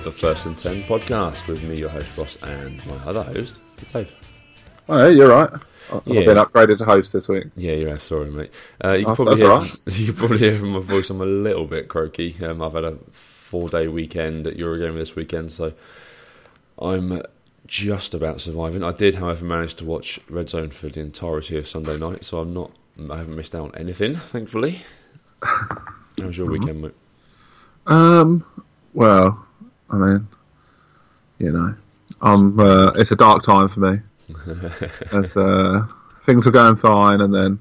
of the First and Ten podcast with me, your host Ross, and my other host, Dave. Oh, yeah, you're right. I've Yeah. been upgraded to host this week. Yeah, yeah, sorry, mate. Uh, you, can Oh, probably hear all from, you can probably hear from my voice. I'm a little bit croaky. Um, I've had a four-day weekend at Eurogame this weekend, so I'm just about surviving. I did, however, manage to watch Red Zone for the entirety of Sunday night, so I'm not. I haven't missed out on anything, thankfully. How was your weekend, mate? Um, well, I mean, you know, I'm. Uh, it's a dark time for me. As uh, things were going fine, and then,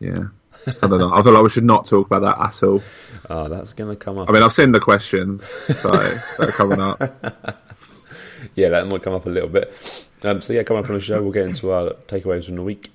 yeah, Sunday night. I feel like we should not talk about that at all. Ah, that's going to come up. I mean, I've seen the questions, so they're coming up. yeah, that might come up a little bit. Um, so yeah, coming up on the show, we'll get into our takeaways from the week.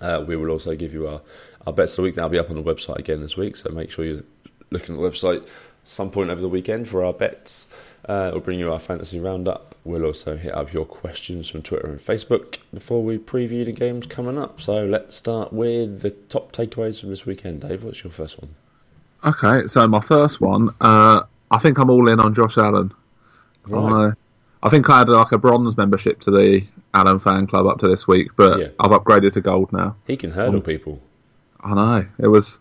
Uh, we will also give you our, our bets of the week. That'll be up on the website again this week, so make sure you're looking at the website some point over the weekend for our bets. Uh, we'll bring you our fantasy roundup. We'll also hit up your questions from Twitter and Facebook before we preview the games coming up. So let's start with the top takeaways from this weekend. Dave, what's your first one? Okay, so my first one, uh, I think I'm all in on Josh Allen. I, I think I had like a bronze membership to the Allen fan club up to this week, but Yeah. I've upgraded to gold now. He can hurdle people. I know it was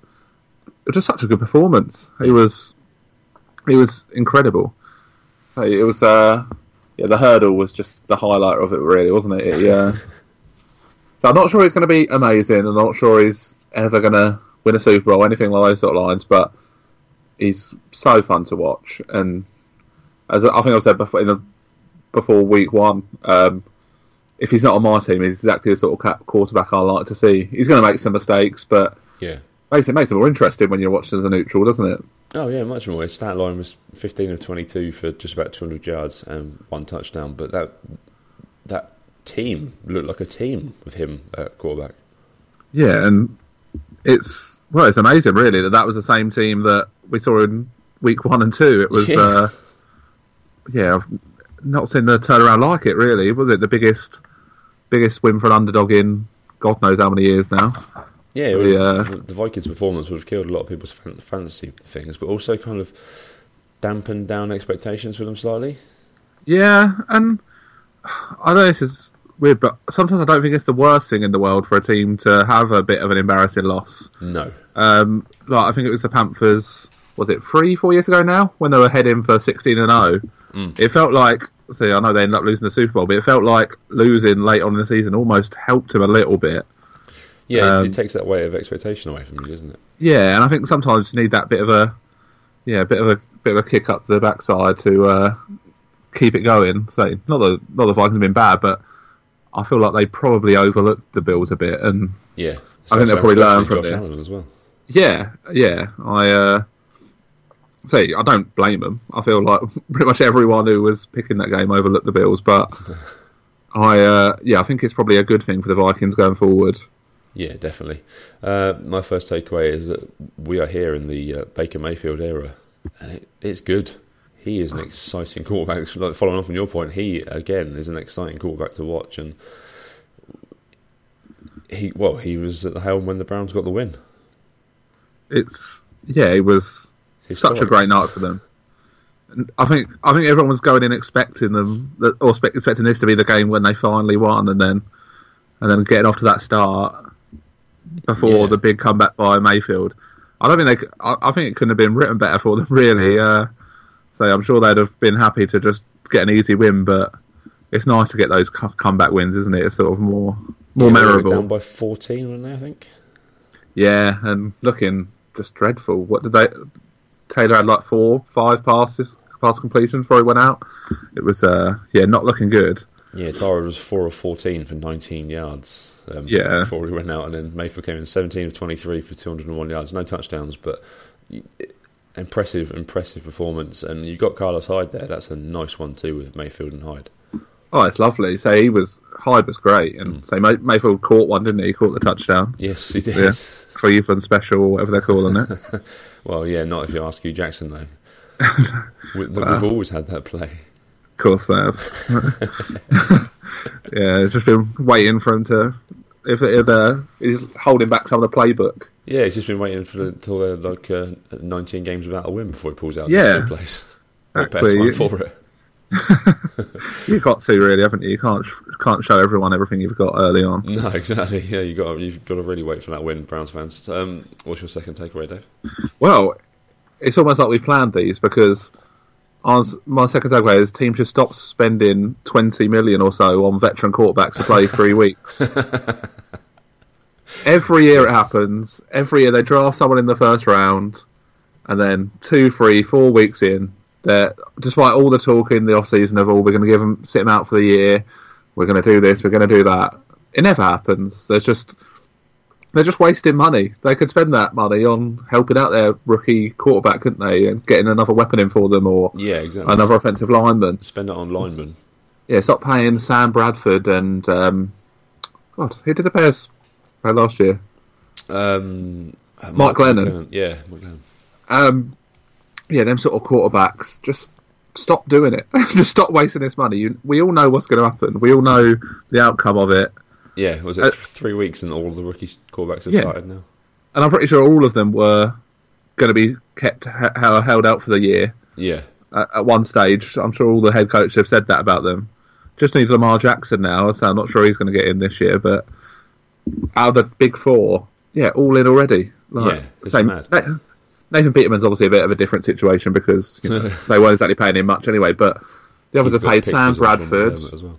it was just such a good performance. He was he was incredible. It was uh yeah the hurdle was just the highlight of it really wasn't it? it uh, so I'm not sure he's going to be amazing. I'm not sure he's ever going to win a Super Bowl anything along those sort of lines, but he's so fun to watch. And as I think I said before in the, before week one. Um, if he's not on my team, he's exactly the sort of quarterback I like to see. He's going to make some mistakes, but Yeah. makes it makes it more interesting when you're watching as a neutral, doesn't it? Oh yeah, much more. His stat line was 15 of 22 for just about 200 yards and one touchdown. But that that team looked like a team with him at quarterback. Yeah, and it's well, it's amazing, really, that that was the same team that we saw in week one and two. It was, Yeah. uh, yeah, I've not seen the turnaround like it. Really, was it the biggest biggest win for an underdog in God knows how many years now? Yeah, it Yeah. the the Vikings' performance would have killed a lot of people's fan- fantasy things, but also kind of dampened down expectations for them slightly. Yeah, and I know this is weird, but sometimes I don't think it's the worst thing in the world for a team to have a bit of an embarrassing loss. No. Um, like I think it was the Panthers. Was it three, four years ago now when they were heading for sixteen and zero? Mm. It felt like. See, I know they ended up losing the Super Bowl, but it felt like losing late on in the season almost helped him a little bit. Yeah, it, Um, it takes that weight of expectation away from you, doesn't it? Yeah, and I think sometimes you need that bit of a, yeah, bit of a bit of a kick up the backside to uh, keep it going. So not the not the Vikings have been bad, but I feel like they probably overlooked the Bills a bit, and Yeah. I think they'll probably learn from Josh this. Well. Yeah, yeah. I uh, say I don't blame them. I feel like pretty much everyone who was picking that game overlooked the Bills, but I uh, yeah, I think it's probably a good thing for the Vikings going forward. Yeah, definitely. Uh, my first takeaway is that we are here in the uh, Baker Mayfield era, and it, it's good. He is an exciting quarterback. Like, following on from your point, he again is an exciting quarterback to watch, and he well, he was at the helm when the Browns got the win. It's yeah, it was such a great night for them. And I think I think everyone was going in expecting them or expecting this to be the game when they finally won, and then and then getting off to that start before Yeah. the big comeback by Mayfield. I don't think they. I think it couldn't have been written better for them, really. Uh, so I'm sure they'd have been happy to just get an easy win, but it's nice to get those co- comeback wins, isn't it? It's sort of more more Yeah, they were memorable. Down by fourteen, weren't they? I think. Yeah, and looking just dreadful. What did they? Taylor had like four, five passes, pass completions before he went out. It was, uh, yeah, not looking good. Yeah, Tara was four of fourteen for nineteen yards. Um, Yeah. before he went out, and then Mayfield came in seventeen of twenty-three for two hundred and one yards. No touchdowns, but impressive, impressive performance. And you got Carlos Hyde there. That's a nice one too with Mayfield and Hyde. Oh, it's lovely. So he was Hyde was great, and so May, Mayfield caught one, didn't he? He caught the touchdown. Yes, he did. Yeah, Cleveland special or whatever they're calling it. Well, yeah, not if you ask Hue Jackson though. we, we've always had that play. of course they have. yeah, it's just been waiting for him to. If, if uh, he's holding back some of the playbook Yeah, he's just been waiting for the, until they're like uh, 19 games without a win before he pulls out. Yeah. the place. The Exactly. best one for it. You've got to really, haven't you? You can't can't show everyone everything you've got early on. No, exactly. Yeah, you got you've got to really wait for that win, Browns fans. Um, what's your second takeaway, Dave? Well, it's almost like we planned these because my second takeaway is teams should stop spending 20 million or so on veteran quarterbacks to play three weeks. Every year it happens. Every year they draft someone in the first round, and then two, three, four weeks in, they're, despite all the talk in the off season of, oh, we're going to give them, sit them out for the year, we're going to do this, we're going to do that. It never happens. There's just they're just wasting money. They could spend that money on helping out their rookie quarterback, couldn't they, and getting another weapon in for them or Yeah, exactly. another offensive lineman. Spend it on linemen. Yeah, stop paying Sam Bradford and um, God, who did the Bears pay last year? Um, uh, Mike Glennon. Yeah, Mike Glennon. Um, yeah, them sort of quarterbacks. Just stop doing it. just stop wasting this money. You, we all know what's going to happen. We all know the outcome of it. Yeah, was it Uh, three weeks and all the rookie quarterbacks have Yeah. started now? And I'm pretty sure all of them were going to be kept h- held out for the year. Yeah, at, at one stage. I'm sure all the head coaches have said that about them. Just need Lamar Jackson now, so I'm not sure he's going to get in this year. But out of the big four, yeah, all in already. Yeah, it's same- mad. Na- Nathan Peterman's obviously a bit of a different situation because you know, they weren't exactly paying him much anyway. But the others have paid Sam as well, Sean Bradford. As well.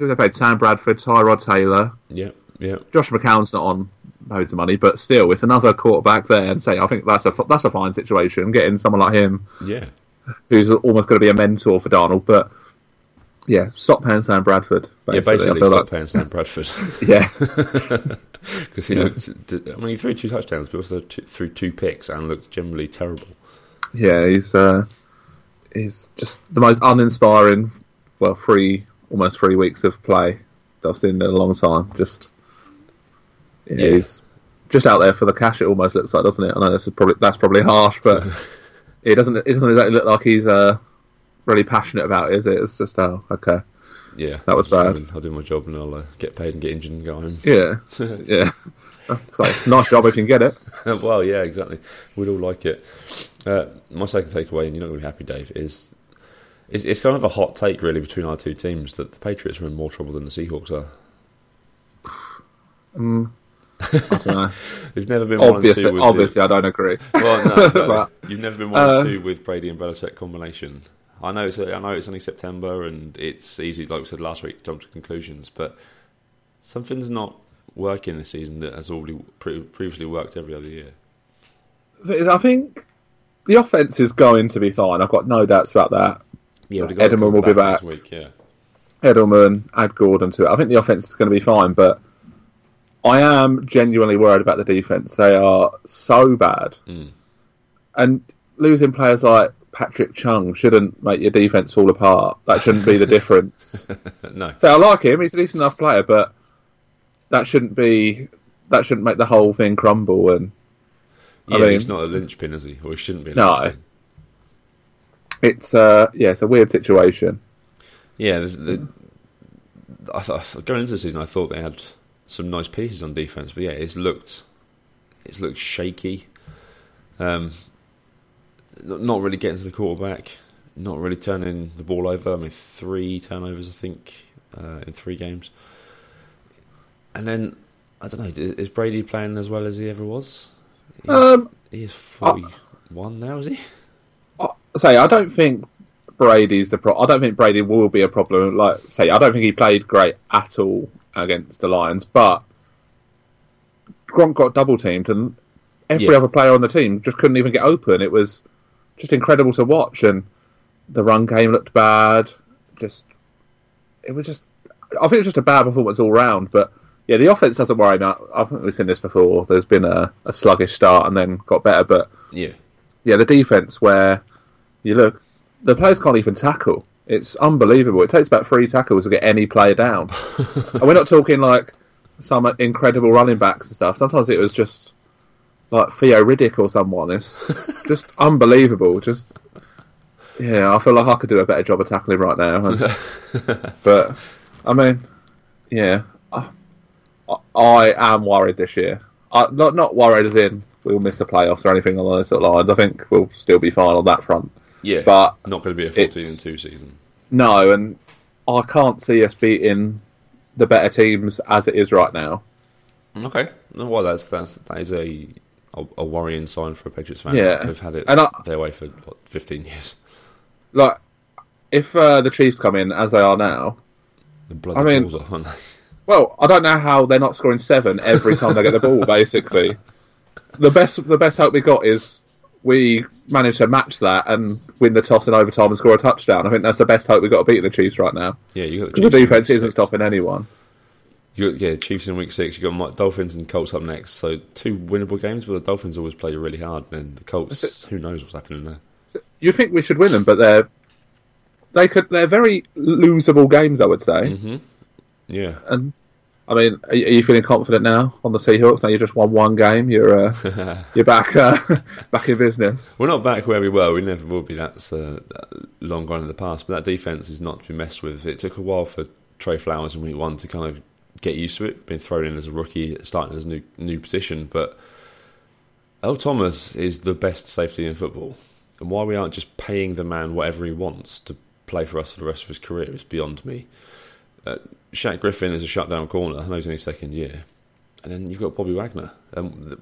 Who They paid Sam Bradford, Tyrod Taylor, Yeah, yeah, Josh McCown's not on loads of money, but still, it's another quarterback there. And say, I think that's a that's a fine situation. Getting someone like him yeah. who's almost going to be a mentor for Darnold. But yeah, stop paying Sam Bradford. Yeah, Basically, basically I feel stop like, paying Sam Bradford yeah, because he Yeah. looked. I mean, he threw two touchdowns, but also threw two picks and looked generally terrible. yeah, he's uh, he's just the most uninspiring. Well, three almost three weeks of play that I've seen in a long time. Just yeah, Yeah. he's just out there for the cash. It almost looks like, doesn't it? I know that's probably that's probably harsh, but it doesn't. It doesn't exactly look like he's uh, really passionate about it, is it? It's just oh, okay, Yeah, That was bad. just- I'll do my job and I'll uh, get paid and get injured and go home. yeah, yeah. So, nice job if you can get it. well, yeah, exactly. We'd all like it. Uh, my second takeaway, and you're not going to be happy, Dave, is it's, it's kind of a hot take, really, between our two teams that the Patriots are in more trouble than the Seahawks are. I don't know. They've never been one obviously, and two obviously, I don't agree. Well, no, exactly. But, You've never been one uh, and two with Brady and Belichick combination. I know it's I know it's only September and it's easy, like we said last week, to jump to conclusions, but something's not working this season that has already pre- previously worked every other year. I think the offense is going to be fine. I've got no doubts about that. Yeah, Edelman will be this back. week. Yeah, Edelman, add Gordon to it. I think the offense is going to be fine, but I am genuinely worried about the defense. They are so bad, Mm. and losing players like Patrick Chung shouldn't make your defense fall apart. That shouldn't be the difference. no, So I like him; he's a decent enough player, but that shouldn't be that shouldn't make the whole thing crumble. And yeah, I mean- he's not a linchpin, is he? Or he shouldn't be. A No. linchpin. It's uh, yeah, it's a weird situation. Yeah, the, the, I thought going into the season, I thought they had some nice pieces on defense, but yeah, it's looked it's looked shaky. Um, not really getting to the quarterback, not really turning the ball over. I mean, three turnovers, I think, uh, in three games. And then I don't know, is Brady playing as well as he ever was? He, Um, he is forty-one now, is he? Say I don't think Brady's the pro. I don't think Brady will be a problem. Like say, I don't think he played great at all against the Lions, but Gronk got double teamed, and every Yeah. other player on the team just couldn't even get open. It was just incredible to watch, and the run game looked bad. Just it was just. I think it was just a bad performance all round, but. Yeah, the offense doesn't worry me. I think we've seen this before. There's been a, a sluggish start and then got better, but Yeah, yeah, the defense where you look, the players can't even tackle. It's unbelievable. It takes about three tackles to get any player down, and we're not talking like some incredible running backs and stuff. Sometimes it was just like Theo Riddick or someone. It's just unbelievable. Just yeah, I feel like I could do a better job of tackling right now. But I mean, yeah, I, I am worried this year. I, not not worried as in we'll miss the playoffs or anything along those sort of lines. I think we'll still be fine on that front. Yeah, But not going to be a fourteen and two season. No, and I can't see us beating the better teams as it is right now. Okay, well, that's that's that is a a, a worrying sign for a Patriots fan. Yeah. who've had it I- their way for what fifteen years. Like, if uh, the Chiefs come in as they are now, The blood I mean- balls off, aren't they? well, I don't know how they're not scoring seven every time they get the ball. Basically, the best the best hope we got is we manage to match that and win the toss in overtime and score a touchdown. I think that's the best hope we've got to beat the Chiefs right now Yeah, you got because the defense isn't stopping anyone. You got, yeah, Chiefs in week six. You got Dolphins and Colts up next. So two winnable games, but the Dolphins always play really hard, and the Colts, who knows what's happening there? You think we should win them, but they're they could they're very losable games, I would say. hmm Yeah, And I mean, are, you- are you feeling confident now on the Seahawks? Now you just won one game, you're uh, you're back uh, back in business. we're not back where we were. We never will be. That's uh, long gone in the past. But that defense is not to be messed with. It took a while for Tre Flowers in week one to kind of get used to it. Being thrown in as a rookie, starting as a new new position, but. Earl Thomas is the best safety in football, and why we aren't just paying the man whatever he wants to play for us for the rest of his career is beyond me. Uh, Shaq Griffin is a shutdown corner. I know he's in his second year, and then you've got Bobby Wagner. Um, the,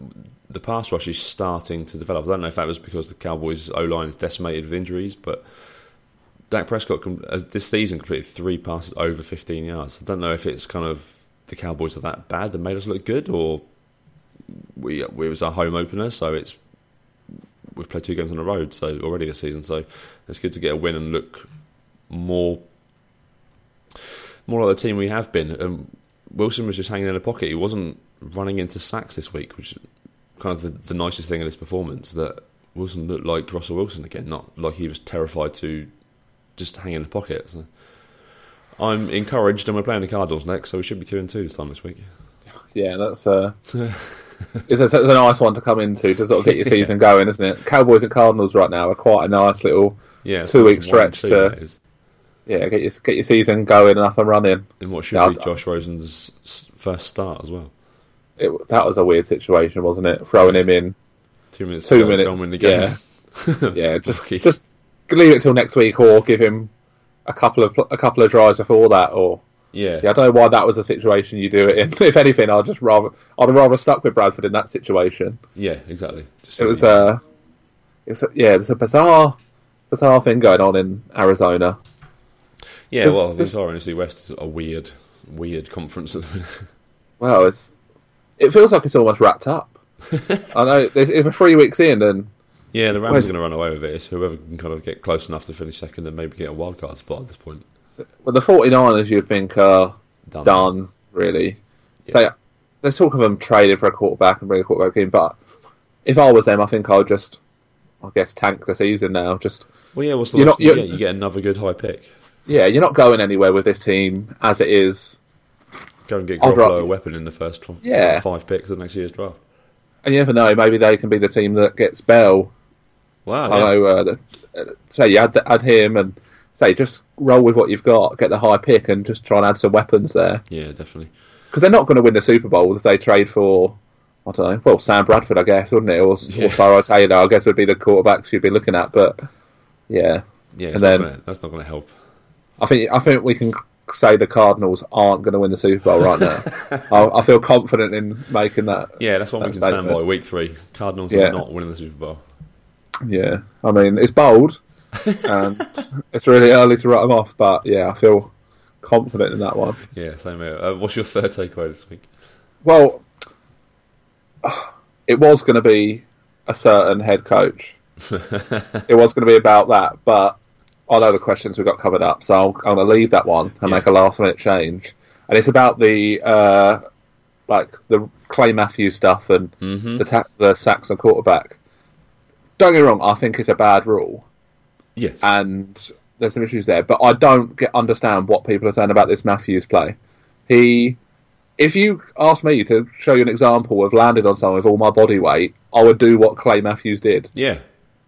the pass rush is starting to develop. I don't know if that was because the Cowboys' O line is decimated with injuries, but Dak Prescott this season completed three passes over 15 yards. I don't know if it's kind of the Cowboys are that bad that made us look good, or we we was our home opener, so it's we've played two games on the road, so already this season. So it's good to get a win and look more more like the team we have been. Um, Wilson was just hanging in a pocket. He wasn't running into sacks this week, which is kind of the, the nicest thing of his performance. That Wilson looked like Russell Wilson again, not like he was terrified to just hang in the pocket. So I'm encouraged, and we're playing the Cardinals next, so we should be two and two this time this week. Yeah, that's uh, it's, a, it's a nice one to come into to sort of get your season going, isn't it? Cowboys and Cardinals right now are quite a nice little Yeah, Two week one stretch two, to-. Yeah get your get your season going and up and running. in what should Yeah, be Josh Rosen's first start as well. It, that was a weird situation, wasn't it? Throwing him in, Two minutes, Two minutes, and win the game. yeah. yeah, just Lucky. just leave it till next week, or give him a couple of a couple of drives before that, or yeah, yeah, I don't know why that was a situation you do it in. If anything, I'd just rather I'd rather stuck with Bradford in that situation. yeah, exactly. Just It was uh, it was yeah, there's a bizarre bizarre thing going on in Arizona. Yeah. this- Well, this- RNC West is a weird, weird conference at the minute. Well, it's it feels like it's almost wrapped up. I know there's, if we're three weeks in, then Yeah, the Rams are going to run away with it. It's whoever can kind of get close enough to finish second and maybe get a wild card spot at this point. well, the 49ers you'd think are Done. done, really. So there's talk of them trading for a quarterback and bring a quarterback in, but if I was them, I think I'd just, I guess, tank the season now. Just Well, yeah. What's the you get? You get another good high pick. Yeah, you're not going anywhere with this team as it is, Go and get Garoppolo a weapon in the first tw- Yeah. five picks of next year's draft. and you never know. Maybe they can be the team that gets Bell. Wow. I Yeah. know. Uh, the, uh, say you add, add him and say just roll with what you've got, get the high pick, and just try and add some weapons there. yeah, definitely. because they're not going to win the Super Bowl if they trade for I don't know. Well, Sam Bradford, I guess, wouldn't it? Or, Yeah. or Tyrod Taylor, I guess, would be the quarterbacks you'd be looking at. But yeah, Yeah, And then- gonna, that's not going to help. I think I think we can say the Cardinals aren't going to win the Super Bowl right now. I, I feel confident in making that. Yeah, that's one we That's can stand by. Week three, Cardinals Yeah. are not winning the Super Bowl. Yeah, I mean it's bold, and it's really early to write them off. But yeah, I feel confident in that one. Yeah, same here. Uh, what's your third takeaway this week? Well, it was going to be a certain head coach. it was going to be about that, but I know the questions we got covered up, so I'm, I'm going to leave that one and Yeah. make a last minute change. And it's about the uh, like the Clay Matthews stuff and Mm-hmm. the ta- the sacks on quarterback. Don't get me wrong, I think it's a bad rule, Yes. and there's some issues there. But I don't get understand what people are saying about this Matthews play. He, if you ask me to show you an example of landing on someone with all my body weight, I would do what Clay Matthews did. yeah.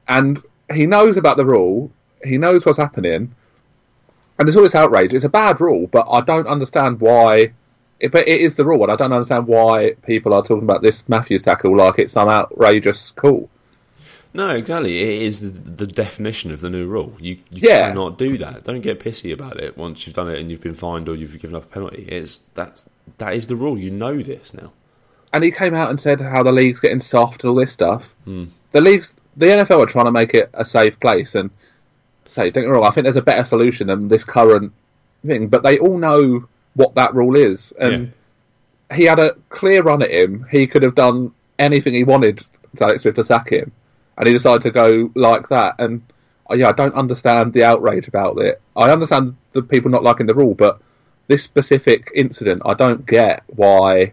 And he knows about the rule. He knows what's happening, and there's all this outrage. It's a bad rule, but I don't understand why it, but it is the rule, and I don't understand why people are talking about this Matthews tackle like it's some outrageous call. No, exactly. It is the, the definition of the new rule. You, you Yeah. cannot do that. Don't get pissy about it once you've done it and you've been fined or you've given up a penalty. It's that's that is the rule. You know this now. And he came out and said how the league's getting soft and all this stuff. Hmm. The league's, the NFL are trying to make it a safe place, and say, don't get me wrong, I think there's a better solution than this current thing. But they all know what that rule is, and he had a clear run at him. He could have done anything he wanted to Alex Smith to sack him, and he decided to go like that. And uh, yeah, I don't understand the outrage about it. I understand the people not liking the rule, but this specific incident, I don't get why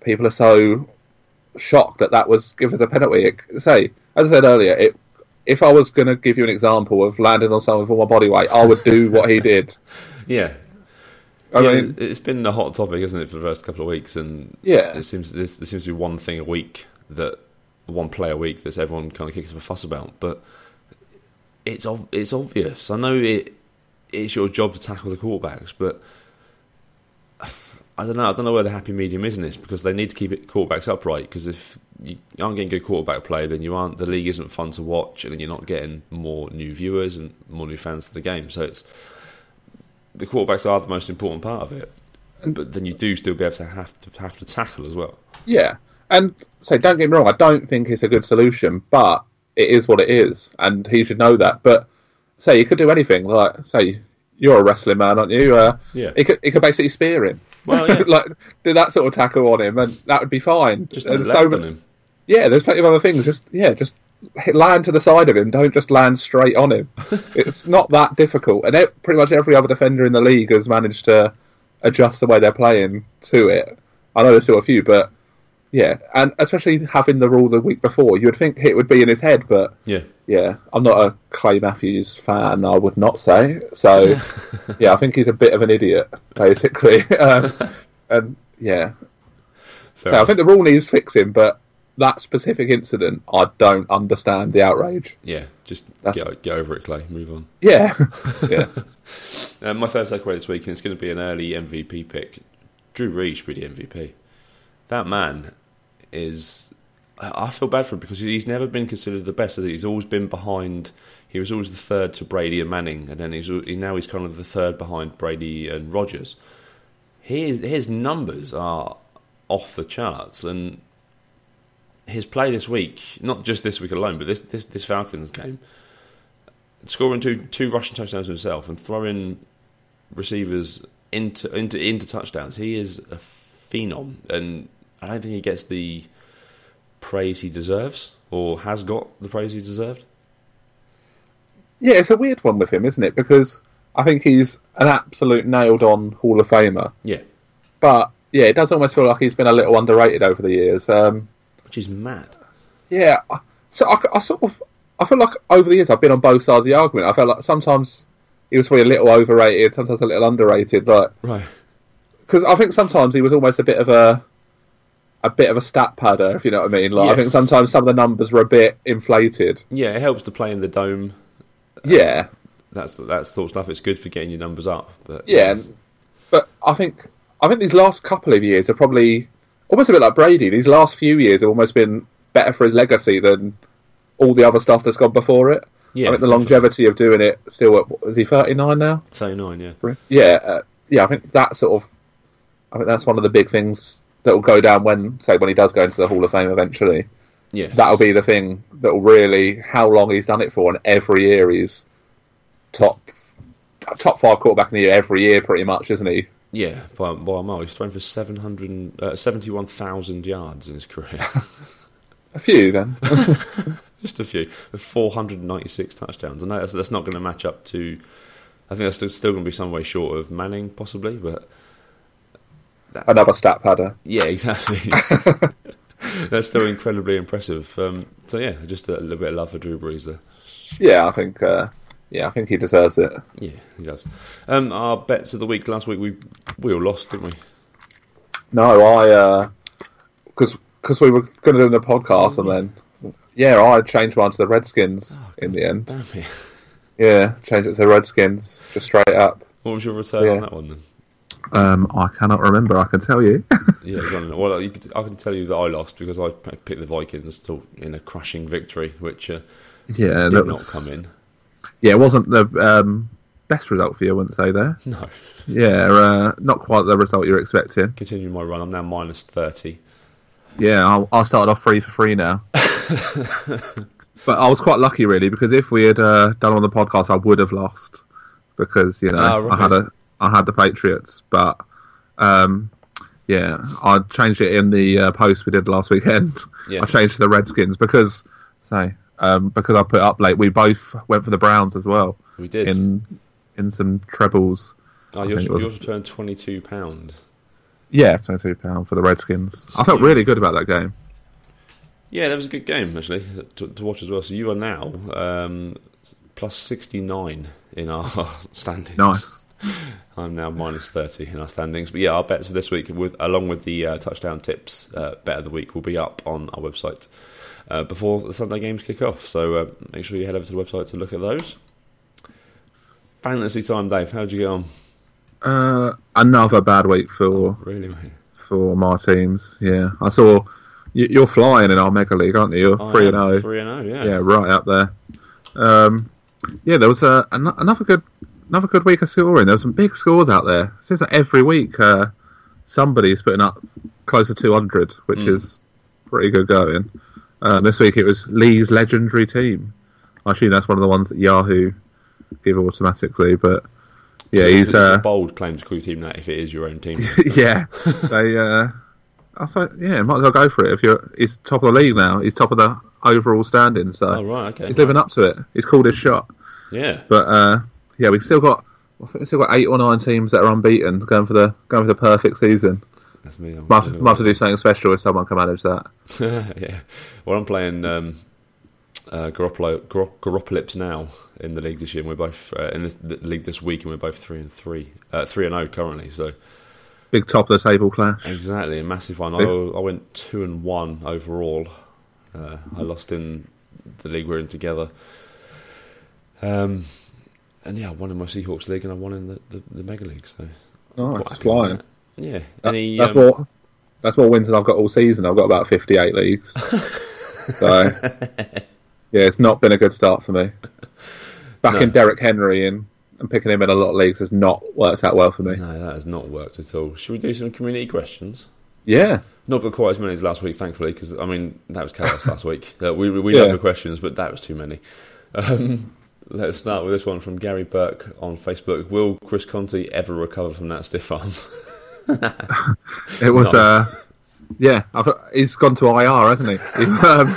people are so shocked that that was given as a penalty. It, say, as I said earlier, it, if I was going to give you an example of landing on someone with all my body weight, I would do what he did. Yeah. I yeah, mean, it's been the hot topic, isn't it, for the first couple of weeks? And Yeah. it seems there seems to be one thing a week that one play a week that everyone kind of kicks up a fuss about. But it's ov- it's obvious. I know it it's your job to tackle the quarterbacks, but I don't know. I don't know where the happy medium is in this because they need to keep it quarterbacks upright. Because if you aren't getting good quarterback play, then you aren't. The league isn't fun to watch, and then you're not getting more new viewers and more new fans to the game. So it's the quarterbacks are the most important part of it. But then you do still be able to have to have to tackle as well. Yeah, and so don't get me wrong. I don't think it's a good solution, but it is what it is, and he should know that. But say you could do anything. Like say you're a wrestling man, aren't you? Uh, Yeah. He could he could basically spear him. Well, yeah. like do that sort of tackle on him, and that would be fine. Just And so on him. Yeah, there's plenty of other things. Just yeah, just hit, land to the side of him. Don't just land straight on him. it's not that difficult, and it, pretty much every other defender in the league has managed to adjust the way they're playing to it. I know there's still a few, but yeah, and especially having the rule the week before, you would think it would be in his head, but Yeah. yeah, I'm not a Clay Matthews fan. I would not say so. yeah, I think he's a bit of an idiot, basically. um, and yeah, Fair so I think the rule needs fixing, but that specific incident, I don't understand the outrage. Yeah. Just get, get over it, Clay. Move on. Yeah, yeah, Uh, my third takeaway this week, and it's going to be an early MVP pick. Drew Brees should be the MVP. That man is. I feel bad for him because he's never been considered the best. he? He's always been behind. He was always the third to Brady and Manning, and then he's he, now he's kind of the third behind Brady and Rodgers. His his numbers are off the charts, and his play this week, not just this week alone, but this this, this Falcons game, scoring two two rushing touchdowns himself and throwing receivers into into into touchdowns. He is a phenom, and I don't think he gets the praise he deserves or has got the praise he deserved. yeah. It's a weird one with him, isn't it? Because I think he's an absolute nailed-on Hall of Famer, Yeah, but yeah, it does almost feel like he's been a little underrated over the years. Um, which is mad. Yeah, so I, I sort of I feel like over the years I've been on both sides of the argument. I felt like sometimes he was probably a little overrated, sometimes a little underrated. Like Right. because I think sometimes he was almost a bit of a a bit of a stat padder, if you know what I mean. Like I think sometimes some of the numbers were a bit inflated. Yeah, it helps to play in the dome. Yeah, That's that's sort of stuff. It's good for getting your numbers up. But yeah, but I think I think these last couple of years are probably almost a bit like Brady. These last few years have almost been better for his legacy than all the other stuff that's gone before it. yeah, I think the definitely. longevity of doing it still. At, is he thirty nine now? Thirty nine. Yeah. Yeah, uh, yeah. I think that sort of. I think that's one of the big things that will go down when, say, when he does go into the Hall of Fame eventually. Yeah. That'll be the thing that will really how long he's done it for, and every year he's top top five quarterback in the year every year, pretty much, isn't he? Yeah, by, by a mile. He's thrown for 700, uh, 71,000 yards in his career. A few then. Just a few. 496 touchdowns. I know that's, that's not going to match up to. I think that's still, still going to be some way short of Manning, possibly, but Another stat padder. yeah, exactly. that's still incredibly impressive. Um, so, yeah, just a little bit of love for Drew Brees there. Yeah, I think. Uh, yeah, I think he deserves it. Yeah, he does. Um, our bets of the week last week, we we all lost, didn't we? No, I because because we were going to do the podcast, and then yeah, I changed mine to the Redskins in the end. Damn it. Yeah, changed it to the Redskins just straight up. What was your return Yeah. on that one then? Um, I cannot remember. I can tell you. Yeah, well, I can tell you that I lost because I picked the Vikings to, in a crushing victory, which uh, yeah, did that not was, come in. Yeah, it wasn't the um, best result for you. I wouldn't say there. No. Yeah, uh, not quite the result you're expecting. Continue my run. I'm now minus 30. Yeah, I'll, I'll start off free for free now. but I was quite lucky, really, because if we had uh, done on the podcast, I would have lost because you know Ah, right. I had a I had the Patriots, but um, yeah, I changed it in the uh, post we did last weekend. Yes. I changed to the Redskins because say um, because I put up late. We both went for the Browns as well We did. in in some trebles. oh, I yours, was- yours returned £22. Yeah, twenty two pound for the Redskins. I felt really good about that game. Yeah, that was a good game, actually, to, to watch as well. So you are now um, plus 69 in our standings. Nice. I'm now minus 30 in our standings. But yeah, our bets for this week, with along with the uh, touchdown tips, uh, bet of the week, will be up on our website uh, before the Sunday games kick off. So uh, make sure you head over to the website to look at those. Fantasy time, Dave. How'd you get on? Uh, another bad week for Really, mate? for my teams. Yeah, I saw you, you're flying in our mega league, aren't you? You're three and zero. 3 and 0, yeah. Yeah, right up there. Um, yeah, there was a, an- another good another good week of scoring. There were some big scores out there. It seems like every week uh, somebody's putting up close to 200, which Mm. is pretty good going. Um, this week it was Lee's legendary team. I assume that's one of the ones that Yahoo give automatically, but yeah, So he's it's a uh, bold claim to call team that if it is your own team. yeah, they. Uh, I thought, yeah, might as well go for it. If you're, he's top of the league now. He's top of the overall standing, so oh, right, okay. he's living up to it. He's called his shot. Yeah. But uh, yeah, we've still got. I think we've still got eight or nine teams that are unbeaten, going for the going for the perfect season. That's me. I'm Might, might have to do something special if someone can manage that. yeah. Well, I'm playing um, uh, Garoppolo, Gar- Garopolips now in the league this year. And we're both uh, in the, league this week, and we're both three and three, uh, three and zero currently. So Big top of the table clash. exactly a massive one. I, I went two and one overall. Uh, I lost in the league we're in together. Um, and yeah, I won in my Seahawks league, and I won in the, the, the Mega League. So Nice, quite flying. Yeah. That- that's um, more. That's more wins than I've got all season. I've got about fifty-eight leagues. so yeah, it's not been a good start for me. Backing No. Derrick Henry in and picking him in a lot of leagues has not worked out well for me. No, that has not worked at all. Should we do some community questions? Yeah, Not got quite as many as last week, thankfully, because I mean that was chaos last week. Uh, we we Yeah. love the questions, but that was too many. Um, let's start with this one from Gary Burke on Facebook. Will Chris Conte ever recover from that stiff arm? it was. No. Uh, yeah, I've, he's gone to IR, hasn't he? He, um,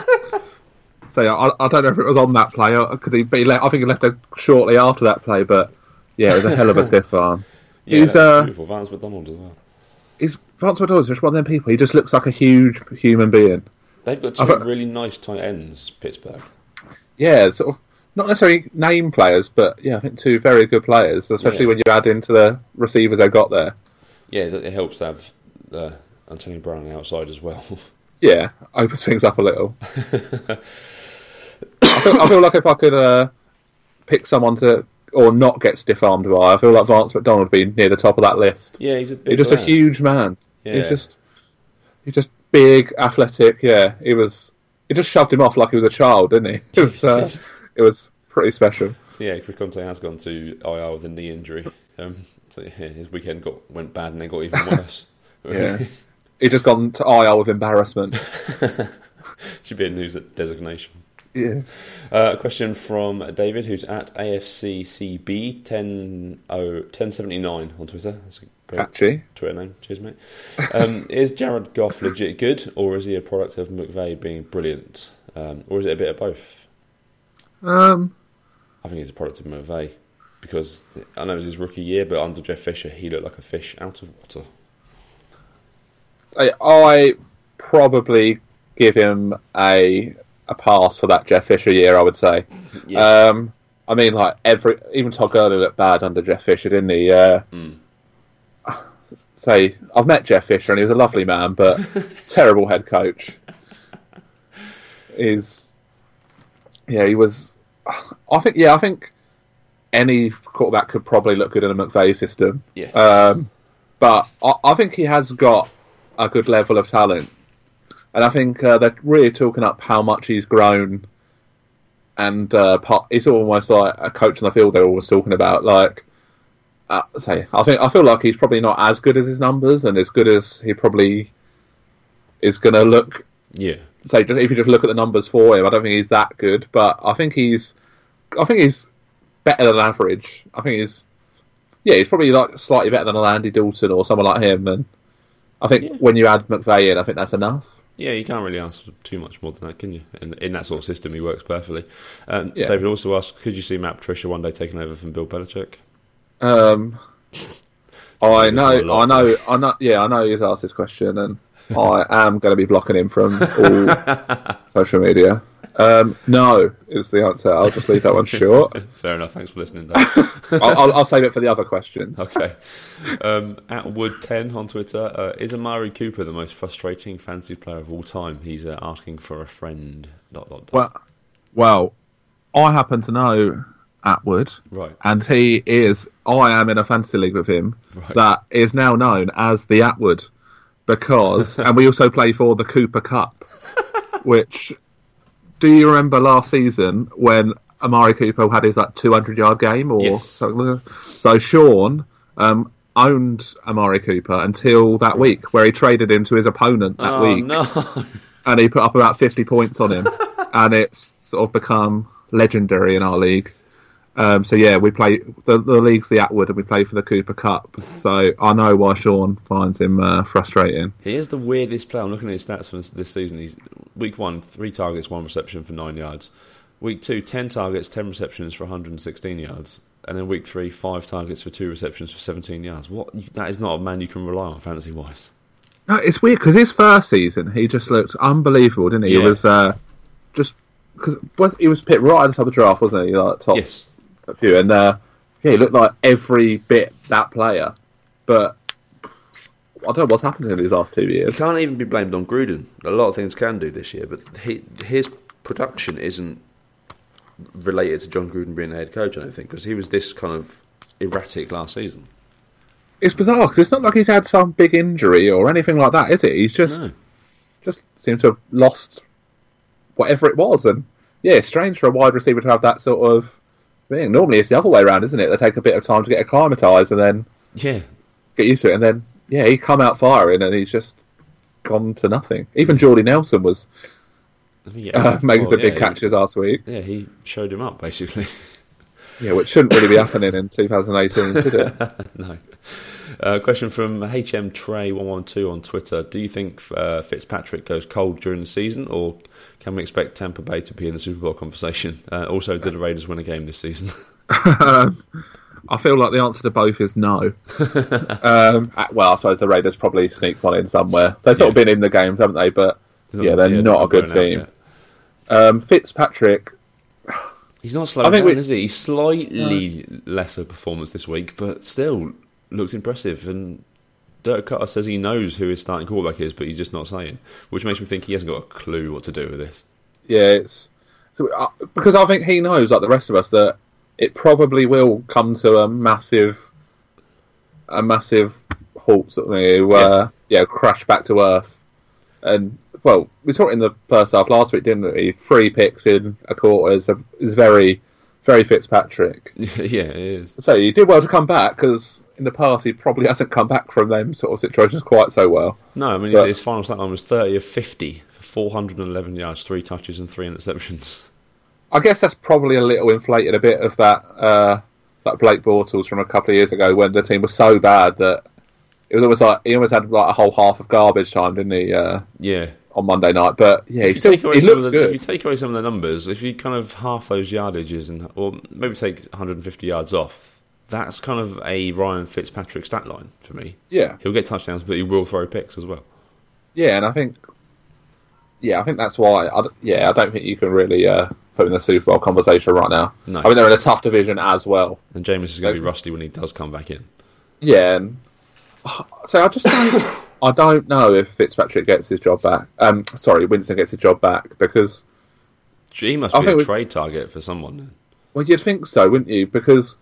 so yeah, I, I don't know if it was on that play because he, but he left, I think he left shortly after that play. But yeah, it was a hell of a stiff arm. yeah, he's uh, beautiful. Vance McDonald as well. he's Vance McDonald's just one of them people. He just looks like a huge human being. They've got I two thought- really nice tight ends, Pittsburgh. Yeah, sort of not necessarily name players, but yeah, I think two very good players, especially Yeah. when you add into the receivers they've got there. Yeah, it it helps to have uh, Antonio Brown outside as well. Yeah, opens things up a little. I, feel, I feel like if I could uh, pick someone to or not get stiff armed by, I feel like Vance McDonald would be near the top of that list. yeah, he's a big. He's just a huge man. Yeah. He's just he's just big, athletic. Yeah, he was. He just shoved him off like he was a child, didn't he? It was. Uh, it was pretty special. So yeah, Conte has gone to IR with a knee injury. Um, so yeah, his weekend got went bad and then got even worse. Yeah. He just gone to IR with embarrassment. Should be a news designation. Yeah. Uh, a question from David, who's at AFCCB 10, oh, 1079 on Twitter. That's a great Catchy. Twitter name. Cheers, mate. Um, is Jared Goff legit good, or is he a product of McVay being brilliant? Um, or is it a bit of both? Um, I think he's a product of McVay. Because I know it was his rookie year, but under Jeff Fisher, he looked like a fish out of water. I, I probably give him a a pass for that Jeff Fisher year. I would say. Yeah. Um, I mean, like every even Todd Gurley looked bad under Jeff Fisher, didn't he? Uh, Mm. Say, I've met Jeff Fisher and he was a lovely man, but terrible head coach. Is yeah, he was. I think yeah, I think any quarterback could probably look good in a McVay system. Yes. Um, but I, I think he has got a good level of talent, and I think uh, they're really talking up how much he's grown. And uh, part, it's almost like a coach on the field. They're always talking about like, uh, say, I think I feel like he's probably not as good as his numbers and as good as he probably is going to look Yeah. say just, if you just look at the numbers for him, I don't think he's that good, but I think he's, I think he's better than average. I think he's, yeah, he's probably like slightly better than a Andy Dalton or someone like him. And I think Yeah. when you add McVay in, I think that's enough. Yeah, you can't really ask too much more than that, can you? In, in that sort of system, he works perfectly. Um, Yeah. David also asked, could you see Matt Patricia one day taking over from Bill Belichick? Um, I know, not a lot I know, I know. Yeah, I know he's asked this question, and I am going to be blocking him from all social media. Um, no, is the answer. I'll just leave that one short. Fair enough. Thanks for listening. I'll, I'll, I'll save it for the other questions. okay. Um, at Wood10 on Twitter, uh, is Amari Cooper the most frustrating fantasy player of all time? He's uh, asking for a friend. Dot, dot, dot. Well, well, I happen to know Atwood, Right. and he is. I am in a fantasy league with him Right. that is now known as the Atwood because, and we also play for the Cooper Cup, which. Do you remember last season when Amari Cooper had his like 200 yard game or Yes. something? So Sean um, owned Amari Cooper until that week, where he traded him to his opponent that oh, week no. and he put up about 50 points on him, and it's sort of become legendary in our league. Um, so yeah, we play the, the league's the Atwood, and we play for the Cooper Cup. So I know why Sean finds him uh, frustrating. He is the weirdest player. I'm looking at his stats for this, this season. He's week one, three targets, one reception for nine yards. Week two, 10 targets, 10 receptions for 116 yards. And then week three, five targets for two receptions for 17 yards. What? That is not a man you can rely on fantasy wise. No, it's weird because his first season he just looked unbelievable, didn't he? He was uh, just because he was picked right at the top of the draft, wasn't he? Like top Yes. Top few, and uh, yeah, he looked like every bit that player. But I don't know what's happened in these last two He years. can't even be blamed on Gruden. A lot of things can do this year, but he, his production isn't related to Jon Gruden being the head coach, I don't think, because he was this kind of erratic last season. It's bizarre because it's not like he's had some big injury or anything like that, is it? He's just No. just seems to have lost whatever it was, and yeah, it's strange for a wide receiver to have that sort of thing. Normally, it's the other way around, isn't it? They take a bit of time to get acclimatized and then Yeah. get used to it, and then yeah, he come out firing and he's just gone to nothing. Even Jordy Nelson was yeah. uh, making Well, some big yeah, catches last week. He, yeah, he showed him up, basically. Yeah, which shouldn't really be happening in 2018, should it? no. Uh, question from HM Trey112 on Twitter. Do you think uh, Fitzpatrick goes cold during the season, or can we expect Tampa Bay to be in the Super Bowl conversation? Uh, also, did the Raiders win a game this season? I feel like the answer to both is no. um, well, I suppose the Raiders probably sneak one in somewhere. They've sort of been in the games, haven't they? But yeah, they're not a good team. Um, Fitzpatrick, He's not slowing I think down, we- is he? He's slightly lesser performance this week, but still looks impressive. And Dirk Koetter says he knows who his starting quarterback is, but he's just not saying, which makes me think he hasn't got a clue what to do with this. yeah, it's so, uh, because I think he knows, like the rest of us, that it probably will come to a massive, a massive halt. Of thing, uh, yeah, crash back to earth. And well, we saw it in the first half last week, didn't we? Three picks in a quarter is, a, is very, very Fitzpatrick. yeah, it is. So he did well to come back because in the past he probably hasn't come back from them sort of situations quite so well. No, I mean But- his final stat line was thirty of fifty for four hundred and eleven yards, three touches, and three interceptions. I guess that's probably a little inflated a bit of that uh, that Blake Bortles from a couple of years ago when the team was so bad that it was almost like he almost had like a whole half of garbage time, didn't he, uh, Yeah, on Monday night? But yeah, he If you still take away he some looks of the, If you take away some of the numbers, if you kind of half those yardages and or maybe take 150 yards off, that's kind of a Ryan Fitzpatrick stat line for me. Yeah, He'll get touchdowns, but he will throw picks as well. yeah, and I think yeah, I think that's why. I, yeah, I don't think you can really uh, put him in the Super Bowl conversation right now. No. I mean they're in a tough division as well. And Jameis is going to be rusty when he does come back in. Yeah, and so I just don't. I don't know if Fitzpatrick gets his job back. Um, sorry, Winston gets his job back because He must I be a trade target for someone. well, you'd think so, wouldn't you? Because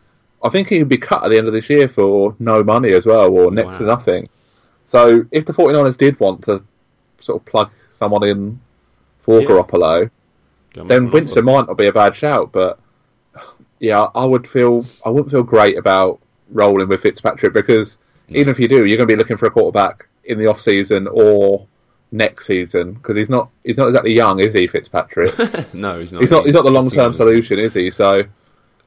I think he could be cut at the end of this year for no money as well, or next Wow. to nothing. So if the 49ers did want to sort of plug someone in for Yeah. Garoppolo, then Winston might not be a bad shout. But yeah, I would feel I wouldn't feel great about rolling with Fitzpatrick because even if you do, you're going to be looking for a quarterback in the off season or next season because he's not he's not exactly young, is he, Fitzpatrick? no, he's not. he's not he's not the long term solution, is he? So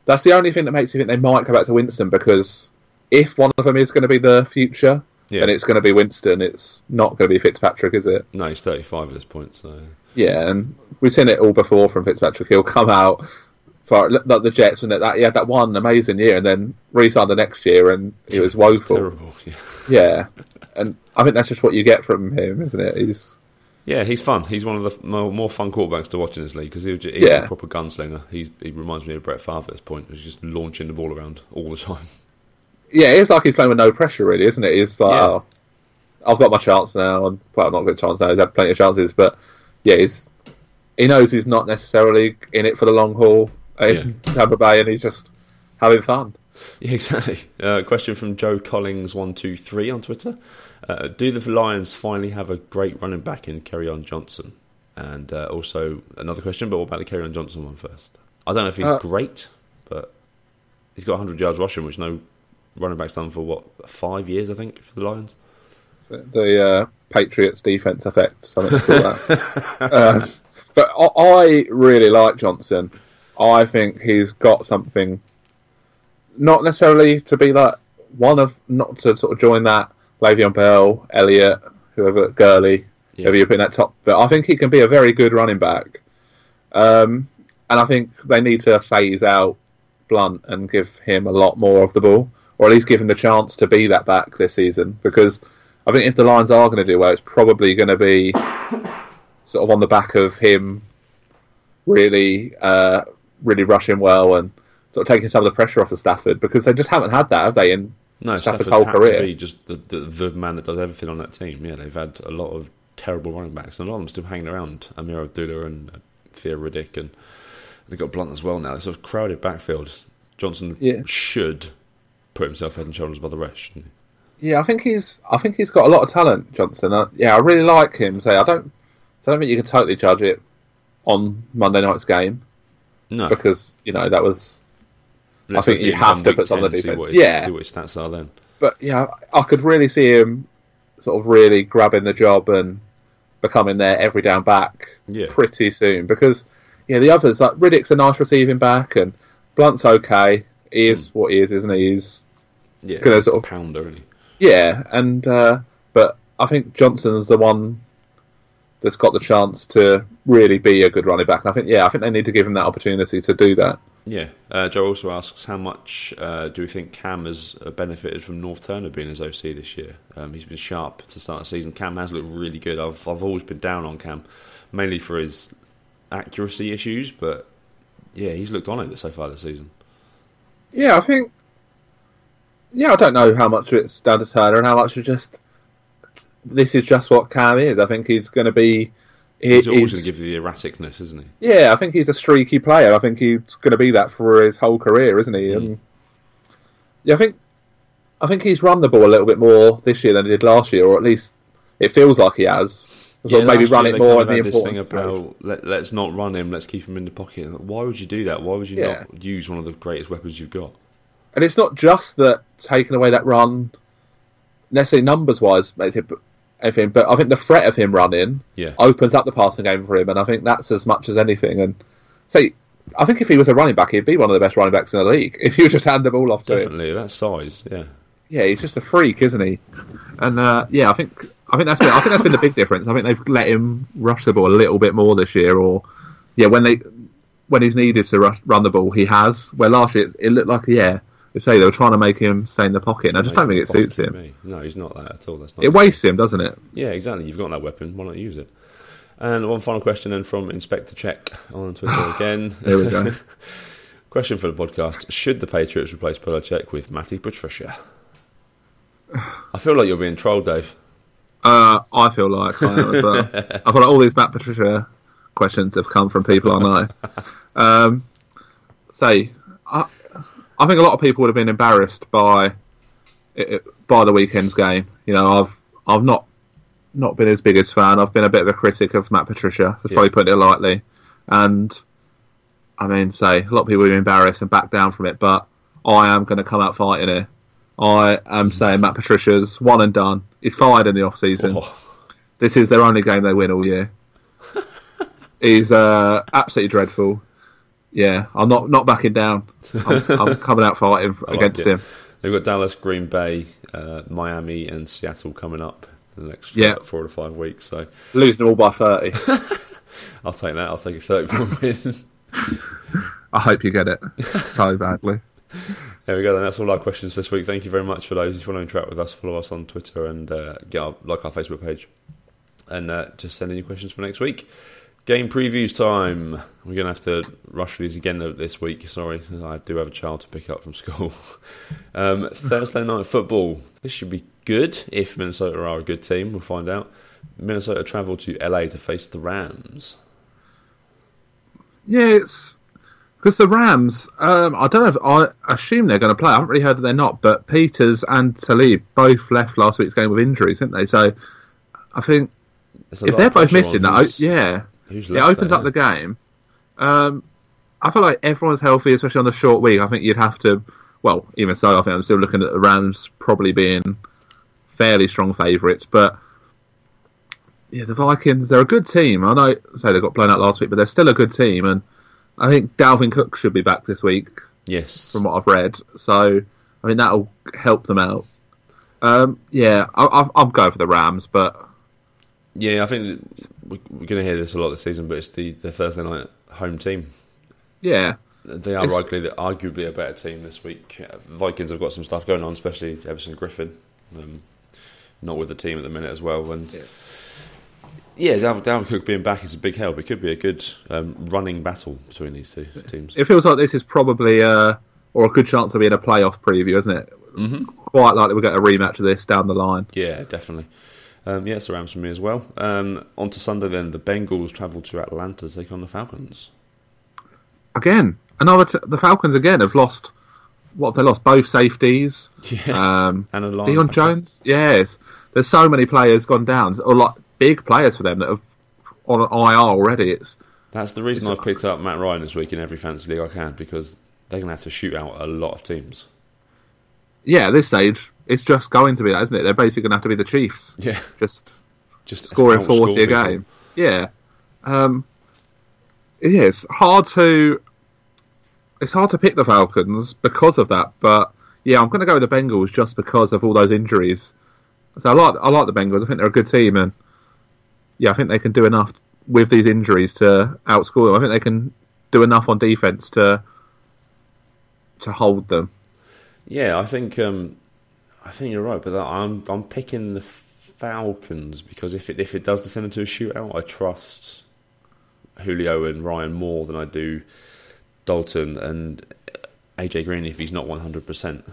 that's the only thing that makes me think they might go back to Winston because if one of them is going to be the future, Yeah. then it's going to be Winston. It's not going to be Fitzpatrick, is it? No, he's 35 at this point, so. Yeah, and we've seen it all before from Fitzpatrick. He'll come out for like the Jets when that he had that one amazing year, and then re-signed the next year, and he was woeful. Terrible. Yeah. Yeah, and I think that's just what you get from him, isn't it? He's Yeah, he's fun. He's one of the more, fun quarterbacks to watch in this league because he's, he's Yeah. a proper gunslinger. He's, he reminds me of Brett Favre at this point. He's just launching the ball around all the time. yeah, it's like he's playing with no pressure, really, isn't it? He's like, Yeah. oh, I've got my chance now, and well, not got a chance now. He's had plenty of chances, but yeah, he's he knows he's not necessarily in it for the long haul in Tampa Bay, and he's just having fun. Yeah, exactly. Uh, question from Joe Collings one two three on Twitter: uh, Do the Lions finally have a great running back in Kerryon Johnson? And uh, also another question, but what about the Kerryon Johnson one first? I don't know if he's Uh, great, but he's got 100 yards rushing, which no running back's done for what five years, I think, for the Lions. the uh, Patriots defense effect. I think called that. uh, but I really like Johnson. I think he's got something, not necessarily to be like one of, not to sort of join that Le'Veon Bell, Elliott, whoever, Gurley, Yeah. whoever you put in that top. But I think he can be a very good running back. Um, and I think they need to phase out Blunt and give him a lot more of the ball, or at least give him the chance to be that back this season. Because I think if the Lions are going to do well, it's probably going to be sort of on the back of him really, uh, really rushing well and sort of taking some of the pressure off of Stafford because they just haven't had that, have they? In No, Stafford's Stafford's whole had career. to be just the, the the man that does everything on that team. Yeah, they've had a lot of terrible running backs, and a lot of them still hanging around. Ameer Abdullah and uh, Theo Riddick, and they've got Blunt as well now. It's a crowded backfield. Johnson Yeah. should put himself head and shoulders above the rest. shouldn't he? Yeah, I think he's. I think he's got a lot of talent, Johnson. Uh, yeah, I really like him. So I don't. I don't think you can totally judge it on Monday night's game No, because you know that was. Let's think you have to put some of 10, the defense. what his, Yeah. see what his stats are then. But yeah, I could really see him sort of really grabbing the job and becoming their every down back Yeah. pretty soon because yeah, the others like Riddick's a nice receiving back and Blunt's okay. He is what he is, isn't he? He's Yeah, Gonna sort of- pounder, isn't he? Yeah, and uh, but I think Johnson's the one that's got the chance to really be a good running back. And I think yeah, I think they need to give him that opportunity to do that. Yeah. Uh, Joe also asks, how much uh, do we think Cam has uh, benefited from Norv Turner being his OC this year? Um, he's been sharp to start the season. Cam has looked really good. I've I've always been down on Cam, mainly for his accuracy issues, but yeah, he's looked on it so far this season. Yeah, I think. Yeah, I don't know how much it's down to Turner and how much is just. This is just what Cam is. I think he's going to be. He, He's always going to give you the erraticness, isn't he? Yeah, I think he's a streaky player. I think he's going to be that for his whole career, isn't he? Mm. And yeah, I think I think he's run the ball a little bit more this year than he did last year, or at least it feels like he has. Or maybe run it more in the this thing important about let, let's not run him, let's keep him in the pocket. Why would you do that? Why would you Yeah. not use one of the greatest weapons you've got? And it's not just that taking away that run, necessarily numbers wise, makes it anything, but I think the threat of him running Yeah, opens up the passing game for him, and I think that's as much as anything. And see, I think if he was a running back, he'd be one of the best running backs in the league. If you just hand the ball off to him, definitely. That size, yeah. yeah, he's just a freak, isn't he? And uh, yeah, I think I think that's been, I think that's been the big difference. I think they've let him rush the ball a little bit more this year, or yeah, when they when he's needed to rush, run the ball, he has. Where last year it, it looked like yeah, say they were trying to make him stay in the pocket, and I just don't think it suits him. Me. No, he's not that at all. That's not It wastes him, doesn't it? Yeah, exactly. You've got that weapon. Why not use it? And one final question then from Inspector Check on Twitter again. There we go. question for the podcast: Should the Patriots replace Belichick with Matty Patricia? I feel like you're being trolled, Dave. Uh, I feel like I am as well. I feel like all these Matt Patricia questions have come from people I know. Um, say, I, I think a lot of people would have been embarrassed by by the weekend's game. You know, I've I've not not been his biggest fan. I've been a bit of a critic of Matt Patricia, for yeah. probably putting it lightly. And I mean, say a lot of people would be embarrassed and back down from it, but I am going to come out fighting here. I am saying Matt Patricia's one and done. He's fired in the off season. Oh. This is their only game they win all year. He's uh, absolutely dreadful. Yeah, I'm not not backing down. I'm, I'm coming out fighting against him. They've got Dallas, Green Bay, uh, Miami, and Seattle coming up in the next yeah. four, to five weeks. So losing them all by thirty. I'll take that. I'll take a thirty-one win. I hope you get it so badly. There we go. Then that's all our questions for this week. Thank you very much for those. If you want to interact with us, follow us on Twitter and uh, get our, like our Facebook page, and uh, just send in your questions for next week. Game previews time. We're going to have to rush these again this week. Sorry, I do have a child to pick up from school. Um, Thursday night football. This should be good if Minnesota are a good team. We'll find out. Minnesota travel to LA to face the Rams. Yeah, it's because the Rams. Um, I don't know if I assume they're going to play. I haven't really heard that they're not. But Peters and Talib both left last week's game with injuries, didn't they? So I think if they're both missing, that yeah, it opens there, up the game. Um, I feel like everyone's healthy, especially on the short week. I think you'd have to. Well, even so, I think I'm still looking at the Rams probably being fairly strong favourites, but yeah, the Vikings, they're a good team. I know, say they got blown out last week, but they're still a good team, and I think Dalvin Cook should be back this week. Yes, from what I've read, so I mean that'll help them out. Um, yeah, I, am going for the Rams, but yeah, I think we're going to hear this a lot this season, but it's the, the Thursday night home team. Yeah, they are arguably, arguably a better team this week. Vikings have got some stuff going on, especially Everson Griffen, um, not with the team at the minute as well, and. Yeah yeah, Dalvin, Cook being back is a big help. It could be a good um, running battle between these two teams. It feels like this is probably uh, or a good chance of being a playoff preview, isn't it? Mm-hmm. Quite likely we'll get a rematch of this down the line. Yeah, definitely. Um, yeah, it's a Rams for me as well. Um, on to Sunday then. The Bengals travel to Atlanta to take on the Falcons. Again, another t- the Falcons again have lost. What have they lost? Both safeties. Yeah. Um, and a Deion Jones. Yes. There's so many players gone down, or like big players for them that have on an IR already. It's that's the reason I've picked up Matt Ryan this week in every fantasy league I can because they're going to have to shoot out a lot of teams. Yeah, at this stage, it's just going to be that, isn't it? They're basically going to have to be the Chiefs. Yeah, just just scoring forty a game. Yeah, um, it's hard to it's hard to pick the Falcons because of that, but yeah, I'm going to go with the Bengals just because of all those injuries. So I like I like the Bengals. I think they're a good team, and yeah, I think they can do enough with these injuries to outscore them. I think they can do enough on defense to to hold them. Yeah, I think um, I think you're right, but I'm I'm picking the Falcons because if it if it does descend into a shootout, I trust Julio and Ryan more than I do Dalton and AJ Green if he's not 100. percent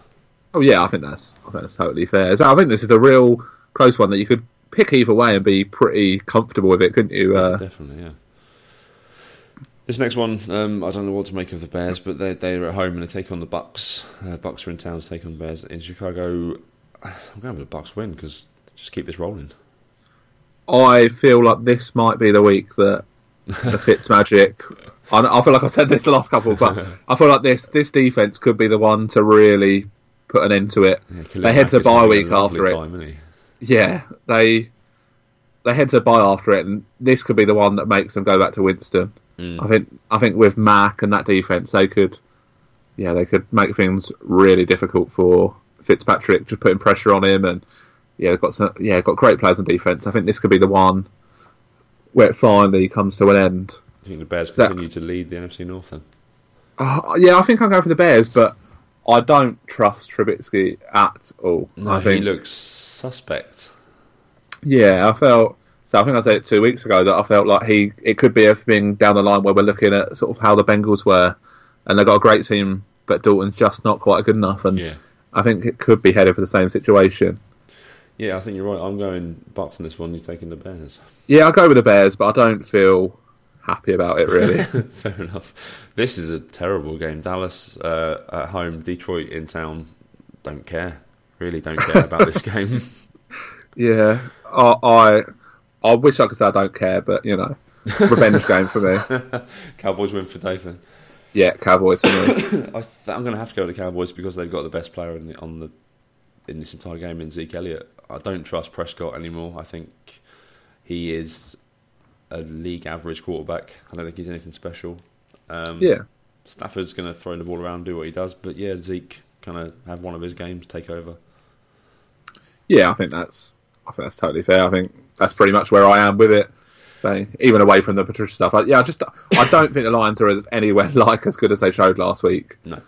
Oh yeah, I think that's I think that's totally fair. So I think this is a real close one that you could pick either way and be pretty comfortable with it, couldn't you? Uh, definitely, yeah. This next one, um, I don't know what to make of the Bears, but they're, they're at home and they take on the Bucs. Uh, Bucs are in town to take on the Bears in Chicago. I'm going with the Bucs win because just keep this rolling. I feel like this might be the week that the Fitz magic. I, I feel like I said this the last couple, but I feel like this this defense could be the one to really put an end to it. Yeah, they head to the bye week after it. Yeah, they they head to bye after it, and this could be the one that makes them go back to Winston. Mm. I think I think with Mack and that defense, they could, yeah, they could make things really difficult for Fitzpatrick, just putting pressure on him, and yeah, they've got some, yeah, got great players on defense. I think this could be the one where it finally comes to an end. I think the Bears continue that, to lead the NFC North then? Uh, yeah, I think I'm going for the Bears, but I don't trust Trubisky at all. No, I think he looks suspect. Yeah, I felt. So I think I said it two weeks ago that I felt like he it could be a thing down the line where we're looking at sort of how the Bengals were, and they've got a great team, but Dalton's just not quite good enough, and yeah. I think it could be headed for the same situation. Yeah, I think you're right. I'm going Bucs on this one. You're taking the Bears. Yeah, I'll go with the Bears, but I don't feel happy about it. Really, Fair enough. This is a terrible game. Dallas uh, at home, Detroit in town. Don't care. Really don't care about this game. yeah. I, I I wish I could say I don't care, but you know, revenge game for me. Cowboys win for Dathan. Yeah, Cowboys for me. I th- I'm going to have to go with the Cowboys because they've got the best player in the, on the in this entire game in Zeke Elliott. I don't trust Prescott anymore. I think he is a league average quarterback. I don't think he's anything special. Um, Yeah, Stafford's going to throw the ball around, do what he does, but yeah, Zeke kind of have one of his games take over. yeah. I think that's I think that's totally fair. I think that's pretty much where I am with it. So even away from the Patricia stuff, like, yeah, I just I don't think the Lions are anywhere like as good as they showed last week. No,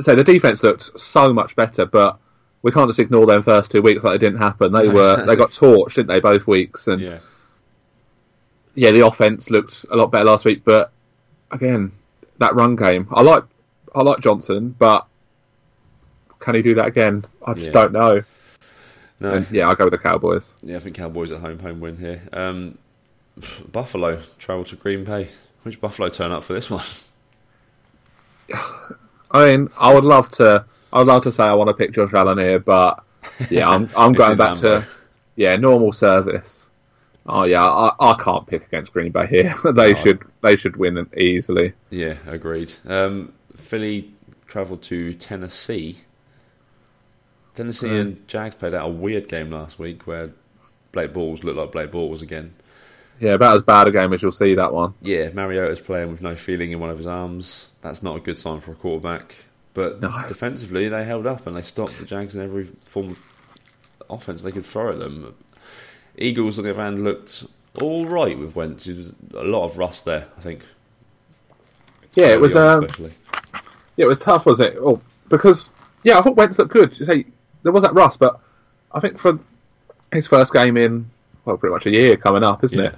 So the defense looked so much better, but we can't just ignore them first two weeks like it didn't happen. They No, were exactly. they got torched, didn't they, both weeks? And yeah, yeah, the offense looked a lot better last week, but again, that run game, I like I like Johnson, but can he do that again? I just Yeah. don't know. No, And yeah, I'll go with the Cowboys. yeah. I think Cowboys at home, home win here. Um, Buffalo travel to Green Bay. Which Buffalo turn up for this one? I mean, I would love to. I would love to say I want to pick Josh Allen here, but yeah, I'm I'm going back to yeah normal service. Oh yeah, I, I can't pick against Green Bay here. they Oh. should they should win easily. Yeah, agreed. Um, Philly travelled to Tennessee. Tennessee Mm. and Jags played out a weird game last week where Blake Bortles looked like Blake Bortles again. Yeah, about as bad a game as you'll see that one. Yeah, Mariota's playing with no feeling in one of his arms. That's not a good sign for a quarterback. But No. defensively, they held up and they stopped the Jags in every form of offense they could throw at them. Eagles, on the other hand, looked all right with Wentz. There was a lot of rust there, I think. Yeah, it was um, yeah, it was tough, was it? Oh, because yeah, I thought Wentz looked good. You say there was that rust, but I think for his first game in well, pretty much a year coming up, isn't Yeah.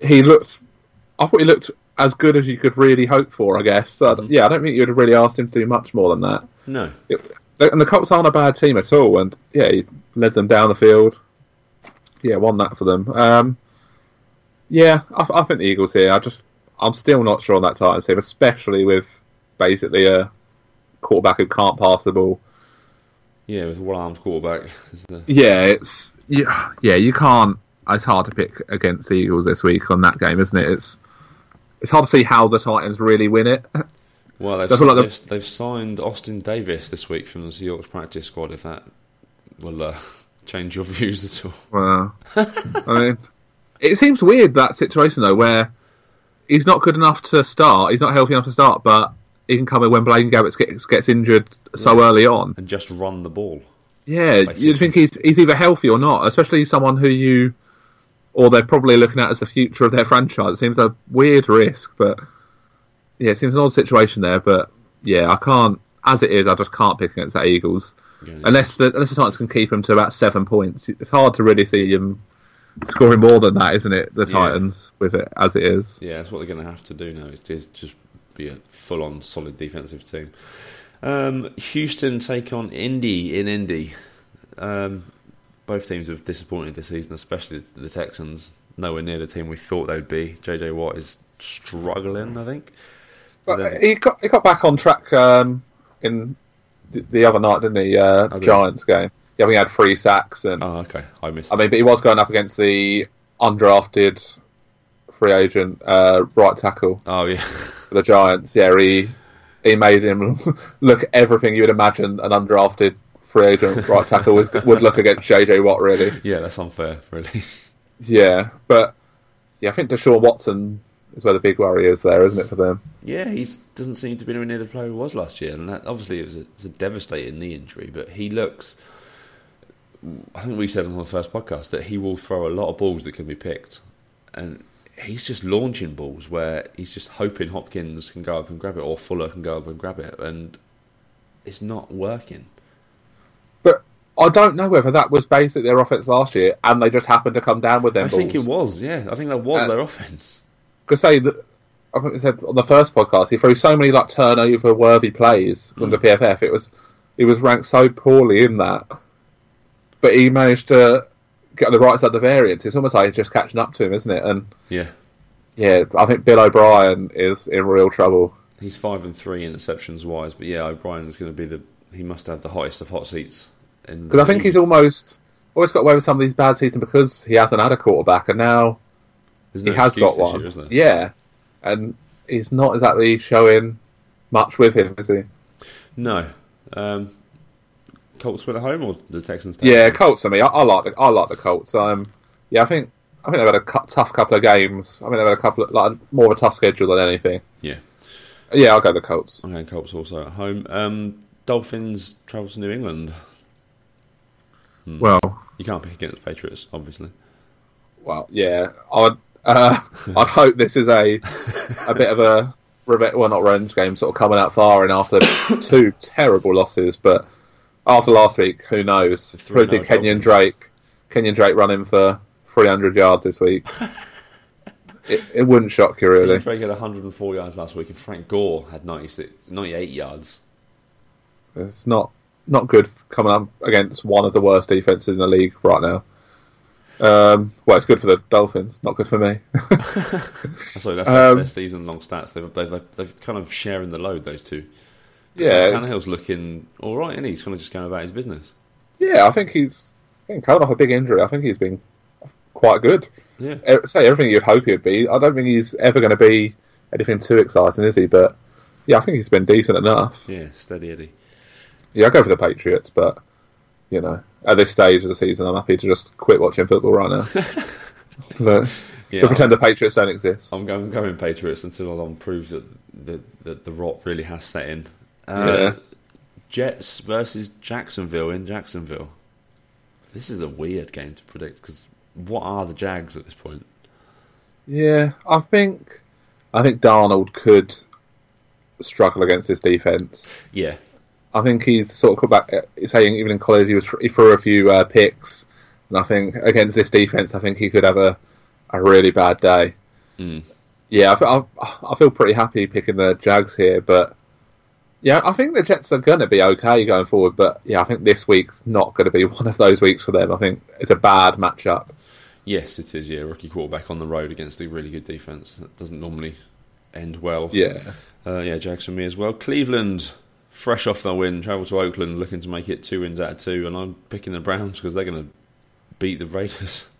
it? He looked. I thought he looked as good as you could really hope for. I guess. So, Mhm. Yeah, I don't think you'd have really asked him to do much more than that. No, It, and the Colts aren't a bad team at all, and yeah, he led them down the field. Yeah, won that for them. Um, yeah, I, I think the Eagles here. I just, I'm still not sure on that Titans team, especially with basically a quarterback who can't pass the ball. Yeah, with one-armed quarterback. is the- Yeah, it's yeah, yeah. You can't. It's hard to pick against the Eagles this week on that game, isn't it? It's it's hard to see how the Titans really win it. Well, they've, what, like, they've, they've signed Austin Davis this week from the Seahawks practice squad. If that will uh, change your views at all. Well, I mean, it seems weird that situation though, where he's not good enough to start. He's not healthy enough to start, but he can come in when Blaine Gabbert gets, gets injured so Yeah. early on. and just run the ball. Yeah, Basically. you'd think he's he's either healthy or not, especially someone who you or they're probably looking at as the future of their franchise. It seems a weird risk, but yeah, it seems an odd situation there. But yeah, I can't. As it is, I just can't pick against the Eagles Again, unless the unless the Titans can keep him to about seven points. It's hard to really see him scoring more than that, isn't it? The Yeah. Titans with it as it is. yeah, that's what they're going to have to do now. Is just be a full-on solid defensive team. Um, Houston take on Indy in Indy. Um, both teams have disappointed this season, especially the Texans. Nowhere near the team we thought they'd be. JJ Watt is struggling, I think. But Then- he got he got back on track um, in the, the other night, didn't he? Uh, Oh? Giants game. Yeah, we had three sacks, and Oh, okay, I missed. I mean, but he was going up against the undrafted free agent uh, right tackle oh yeah, for the Giants. Yeah, he he made him look everything you would imagine an undrafted free agent right tackle was, would look against JJ Watt. Really, yeah, that's unfair, really. yeah. But yeah, I think Deshaun Watson is where the big worry is there, isn't it for them? Yeah, he doesn't seem to be anywhere near the player he was last year, and that obviously it was a, it was a devastating knee injury. But he looks. I think we said on the first podcast that he will throw a lot of balls that can be picked, and he's just launching balls where he's just hoping Hopkins can go up and grab it or Fuller can go up and grab it, and it's not working. But I don't know whether that was basically their offense last year, and they just happened to come down with them. I think it was, yeah. I think that was Uh, their offense. Because say that I think they said on the first podcast he threw so many like turnover worthy plays from the PFF. It was he was ranked so poorly in that, but he managed to get on the right side of the variance. It's almost like just catching up to him, isn't it? And Yeah, yeah, I think Bill O'Brien is in real trouble. He's five and three interceptions wise, but yeah, O'Brien is going to be the. He must have the hottest of hot seats. Because I think he's almost always got away with some of these bad seasons because he hasn't had a quarterback, and now no he has got one. Year, yeah, and he's not exactly showing much with him, is he? No. Um, Colts win at home or the Texans? Yeah, Colts for me. I, I, like the I like the Colts. Um, yeah, I think I think they've had a cu- tough couple of games. I mean, they've had a couple of like more of a tough schedule than anything. Yeah. Yeah, I'll go the Colts. Okay, Colts also at home. Um, Dolphins travel to New England. Hmm. Well, you can't pick against the Patriots, obviously. Well, yeah, I'd uh, I'd hope this is a a bit of a well, not revenge game, sort of coming out firing after two terrible losses. But after last week, who knows? Supposedly Kenyon Drake, Kenyon Drake running for 300 yards this week. it, it wouldn't shock you, really. Drake had 104 yards last week, and Frank Gore had 96, 98 yards. It's not not good coming up against one of the worst defenses in the league right now. Um, well, it's good for the Dolphins, not good for me. Sorry, that's, um, their season-long stats. They've, they've, they've kind of sharing the load. Those two. Yeah, Tannehill's looking all right, and he's kind of just going about his business. Yeah, I think he's coming off a big injury. I think he's been quite good. Yeah, say everything you'd hope he'd be. I don't think he's ever going to be anything too exciting, is he? But yeah, I think he's been decent enough. Yeah, steady Eddie. Yeah, I go for the Patriots, but you know, at this stage of the season, I'm happy to just quit watching football right now. but, yeah, to pretend the Patriots don't exist. I'm going, going Patriots until Alon proves that the, that the rot really has set in. Uh, yeah. Jets versus Jacksonville in Jacksonville. This is a weird game to predict because what are the Jags at this point? Yeah, I think I think Darnold could struggle against this defense. Yeah, I think he's sort of come back. Uh, saying even in college he was he threw a few uh, picks, and I think against this defense, I think he could have a a really bad day. Mm. Yeah, I, I, I, feel pretty happy picking the Jags here, but yeah, I think the Jets are going to be okay going forward. But yeah, I think this week's not going to be one of those weeks for them. I think it's a bad matchup. Yes, it is. Yeah, rookie quarterback on the road against a really good defense. That doesn't normally end well. Yeah, uh, yeah, Jags for me as well. Cleveland fresh off their win, travel to Oakland, looking to make it two wins out of two, and I'm picking the Browns because they're going to beat the Raiders.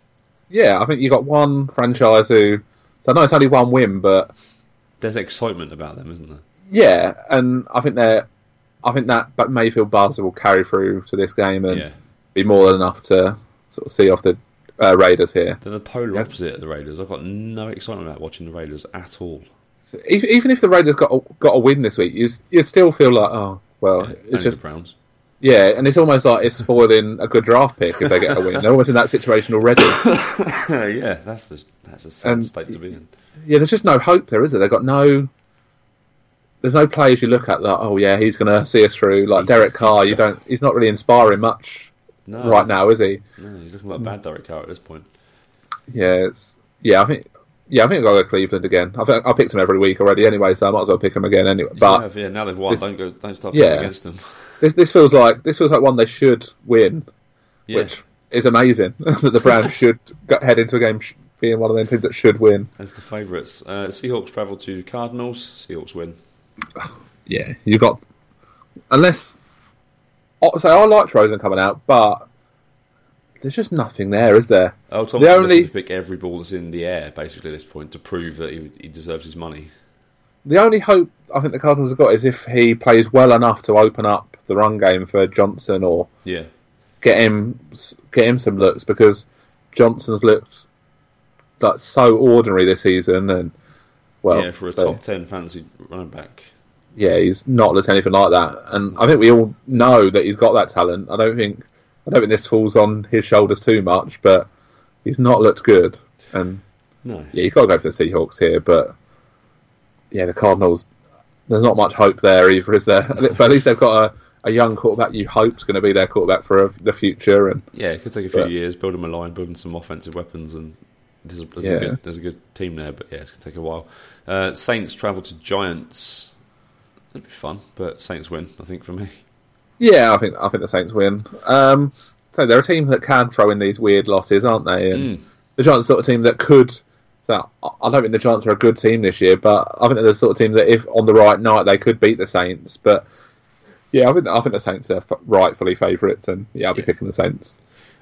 Yeah, I think you've got one franchise who. So I know it's only one win, but there's excitement about them, isn't there? Yeah, and I think they're. I think that but Mayfield buzz will carry through to this game and yeah. be more than enough to sort of see off the uh, Raiders here. They're the polar yeah. opposite of the Raiders. I've got no excitement about watching the Raiders at all even if the Raiders got a, got a win this week, you you still feel like oh well, yeah, it's just Browns. Yeah, and it's almost like it's spoiling a good draft pick if they get a win. They're almost in that situation already. yeah, that's the that's a sad and, state to be in. Yeah, there's just no hope there, is there? They've got no. There's no players you look at that. Oh yeah, he's going to see us through. Like Derek Carr, you don't. He's not really inspiring much no, right now, is he? No, he's looking like a bad Derek Carr at this point. Yeah, it's yeah. I think yeah, I think I'll go Cleveland again. I think I picked them every week already anyway, so I might as well pick them again anyway. But have, yeah, now they've won. This, don't go. Don't start yeah, against them. This this feels like this feels like one they should win, yeah. which is amazing that the Browns should head into a game being one of them teams that should win. As the favourites, uh, Seahawks travel to Cardinals. Seahawks win. Yeah, you got unless. Oh, so I like Rosen coming out, but there's just nothing there, is there? Oh, Tom's the only to pick every ball that's in the air basically at this point to prove that he, he deserves his money. The only hope I think the Cardinals have got is if he plays well enough to open up the run game for Johnson or yeah, get him get him some looks because Johnson's looked like so ordinary this season and well yeah for a so, top ten fantasy running back. Yeah, he's not looked anything like that, and I think we all know that he's got that talent. I don't think I don't think this falls on his shoulders too much, but he's not looked good. And no. yeah, you've got to go for the Seahawks here, but yeah, the Cardinals. There's not much hope there either, is there? but at least they've got a, a young quarterback you hope's going to be their quarterback for a, the future. And yeah, it could take a few but, years, building a line, building some offensive weapons, and there's a, there's, yeah. a good, there's a good team there. But yeah, it's going to take a while. Uh, Saints travel to Giants. It'd be fun, but Saints win, I think, for me. Yeah, I think I think the Saints win. Um, so they're a team that can throw in these weird losses, aren't they? And mm. the Giants sort of team that could So I don't think the Giants are a good team this year, but I think they're the sort of team that if on the right night they could beat the Saints. But yeah, I think I think the Saints are rightfully favourites, and yeah, I'll be Yeah. picking the Saints.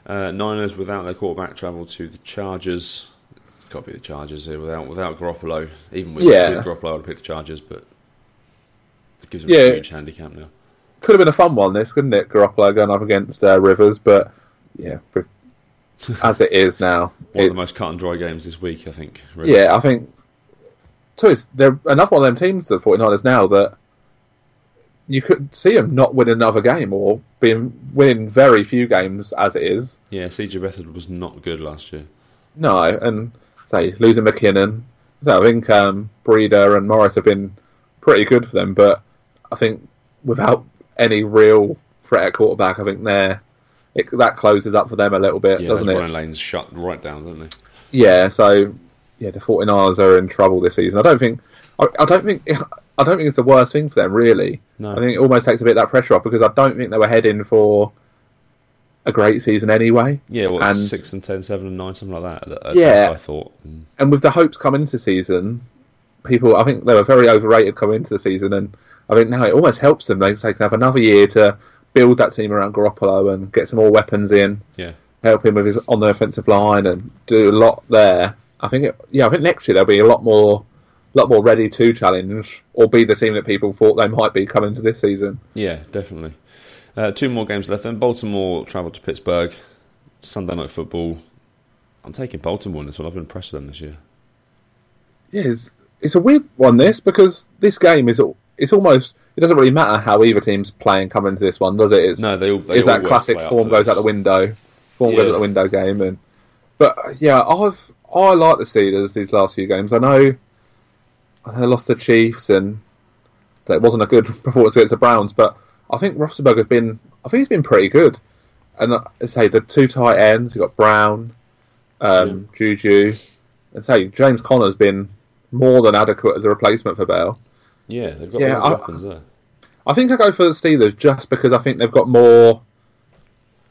Uh, Niners without their quarterback travel to the Chargers. Got to be the Chargers here without without Garoppolo. Even with, Yeah. with Garoppolo, I'd pick the Chargers, but it gives them Yeah. a huge handicap now. Could have been a fun one, this couldn't it? Garoppolo going up against uh, Rivers, but yeah, as it is now, One of the most cut and dry games this week, I think. really. Yeah, I think. So it's, they're another one of them teams, the 49ers, now that you could see them not win another game or being winning very few games as it is. Yeah, CJ Beathard was not good last year. No, and say losing McKinnon. So I think um, Breida and Morris have been pretty good for them, but I think without any real threat at quarterback, I think they're it, that closes up for them a little bit, Yeah, those doesn't it? running lanes shut right down, don't they? Yeah, so yeah, the 49ers are in trouble this season. I don't think I, I don't think I don't think it's the worst thing for them really. No. I think it almost takes a bit of that pressure off because I don't think they were heading for a great season anyway. Yeah, what, And- six and ten, seven and nine, something like that. At, at Yeah. best, I thought. Mm. And with the hopes coming into season, people I think they were very overrated coming into the season, and I think now it almost helps them. They they can have another year to build that team around Garoppolo and get some more weapons in. Yeah, help him with his on the offensive line and do a lot there. I think, it, yeah, I think next year they'll be a lot more, lot more ready to challenge or be the team that people thought they might be coming to this season. yeah, definitely. Uh, two more games left. Then Baltimore travel to Pittsburgh. Sunday night football. I'm taking Baltimore in this one. I've been impressed with them this year. Yeah, it's, it's a weird one this because this game is it's almost it doesn't really matter how either team's playing coming into this one, does it? It's, No, they all. They it's that classic form goes out the window, form Yeah. goes out the window game, and but yeah, I've I like the Steelers these last few games. I know, I know they lost the Chiefs and it wasn't a good performance against the Browns, but I think Roethlisberger has been I think he's been pretty good. And uh, I say the two tight ends, you got Brown, um, Juju, and say James Conner's been more than adequate as a replacement for Bell. Yeah, they've got Yeah, I- weapons there. I think I go for the Steelers just because I think they've got more,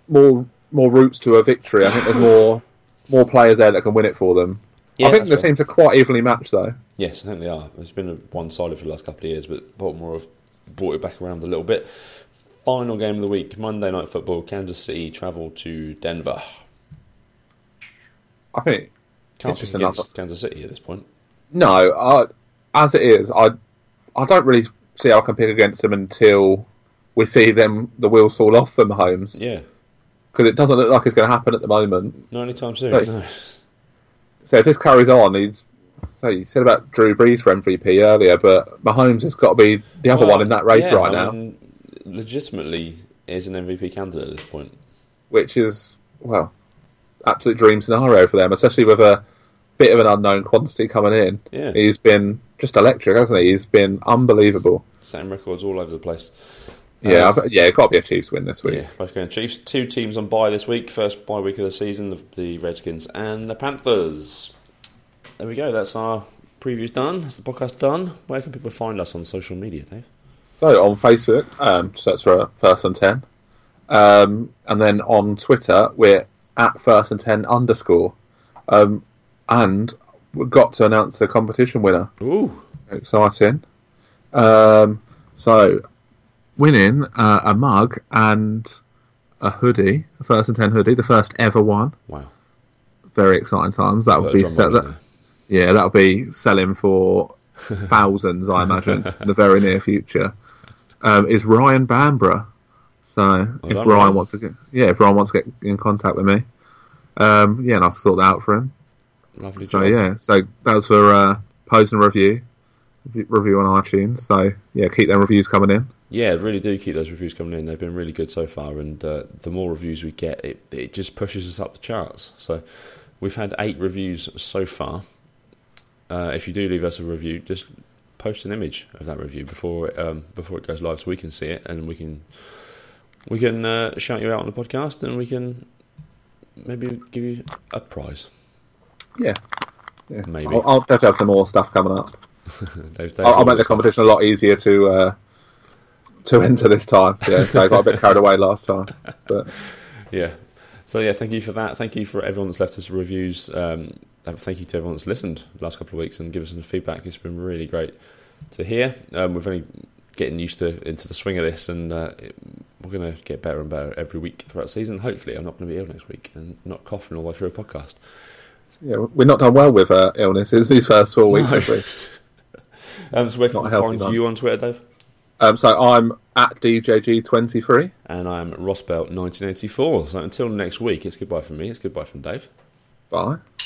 more, more routes to a victory. I think there's more, more players there that can win it for them. Yeah, I think the fair. teams are quite evenly matched though. Yes, I think they are. It's been one sided for the last couple of years, but Baltimore have brought it back around a little bit. Final game of the week, Monday Night Football. Kansas City travel to Denver. I think Can't It's just another- Kansas City at this point. no, I, as it is, I, I don't really see how I can pick against them until we see them the wheels fall off for Mahomes Yeah, because it doesn't look like it's going to happen at the moment. not anytime soon. Right. No. So if this carries on, he's. So you said about Drew Brees for MVP earlier, but Mahomes has got to be the other Well, one in that race yeah, right I now. mean, legitimately is an MVP candidate at this point. which is well, absolute dream scenario for them, especially with a bit of an unknown quantity coming in. Yeah. He's been just electric, hasn't he? He's been unbelievable. Same records all over the place. Yeah, Uh, yeah, it got to be a Chiefs win this week. Yeah, both going Chiefs. Two teams on bye this week. First bye week of the season, the, the Redskins and the Panthers. There we go. That's our previews done. That's the podcast done. Where can people find us on social media, Dave? So on Facebook, um, search for First and Ten, um, and then on Twitter we're at First and Ten underscore, um, and we've got to announce the competition winner. Ooh, exciting. Um, so, winning uh, a mug and a hoodie, a first and ten hoodie, the first ever one. wow. Very exciting times. That would be set that, yeah, that'll be selling for thousands, I imagine, in the very near future. Um, is Ryan Bambra? So if Ryan wants to get, yeah, if Ryan wants to get in contact with me, um, yeah, and I'll sort that out for him. Lovely So job. yeah, so that was for uh, post and review, review on iTunes. So yeah, keep them reviews coming in. Yeah, really do keep those reviews coming in. They've been really good so far, and uh, the more reviews we get, it, it just pushes us up the charts. So we've had eight reviews so far. Uh, if you do leave us a review, just post an image of that review before it, um, before it goes live, so we can see it and we can we can uh, shout you out on the podcast, and we can maybe give you a prize. Yeah, yeah. Maybe. I'll, I'll definitely have some more stuff coming up. Dave, I'll, I'll make the always- competition a lot easier to uh, to enter this time. Yeah, so I got a bit carried away last time, but Yeah. So yeah, thank you for that. Thank you for everyone that's left us reviews. Um, thank you to everyone that's listened the last couple of weeks and given us some feedback. It's been really great to hear. Um, we're only getting used to into the swing of this, and uh, it, we're going to get better and better every week throughout the season. Hopefully, I'm not going to be ill next week and not coughing all the way through a podcast. Yeah, we're not done well with uh, illnesses these first four weeks, No. we? Um, so where can Not we find you on Twitter, Dave? Um, so I'm at DJG23. And I'm Rossbelt1984. So until next week, it's goodbye from me. It's goodbye from Dave. Bye.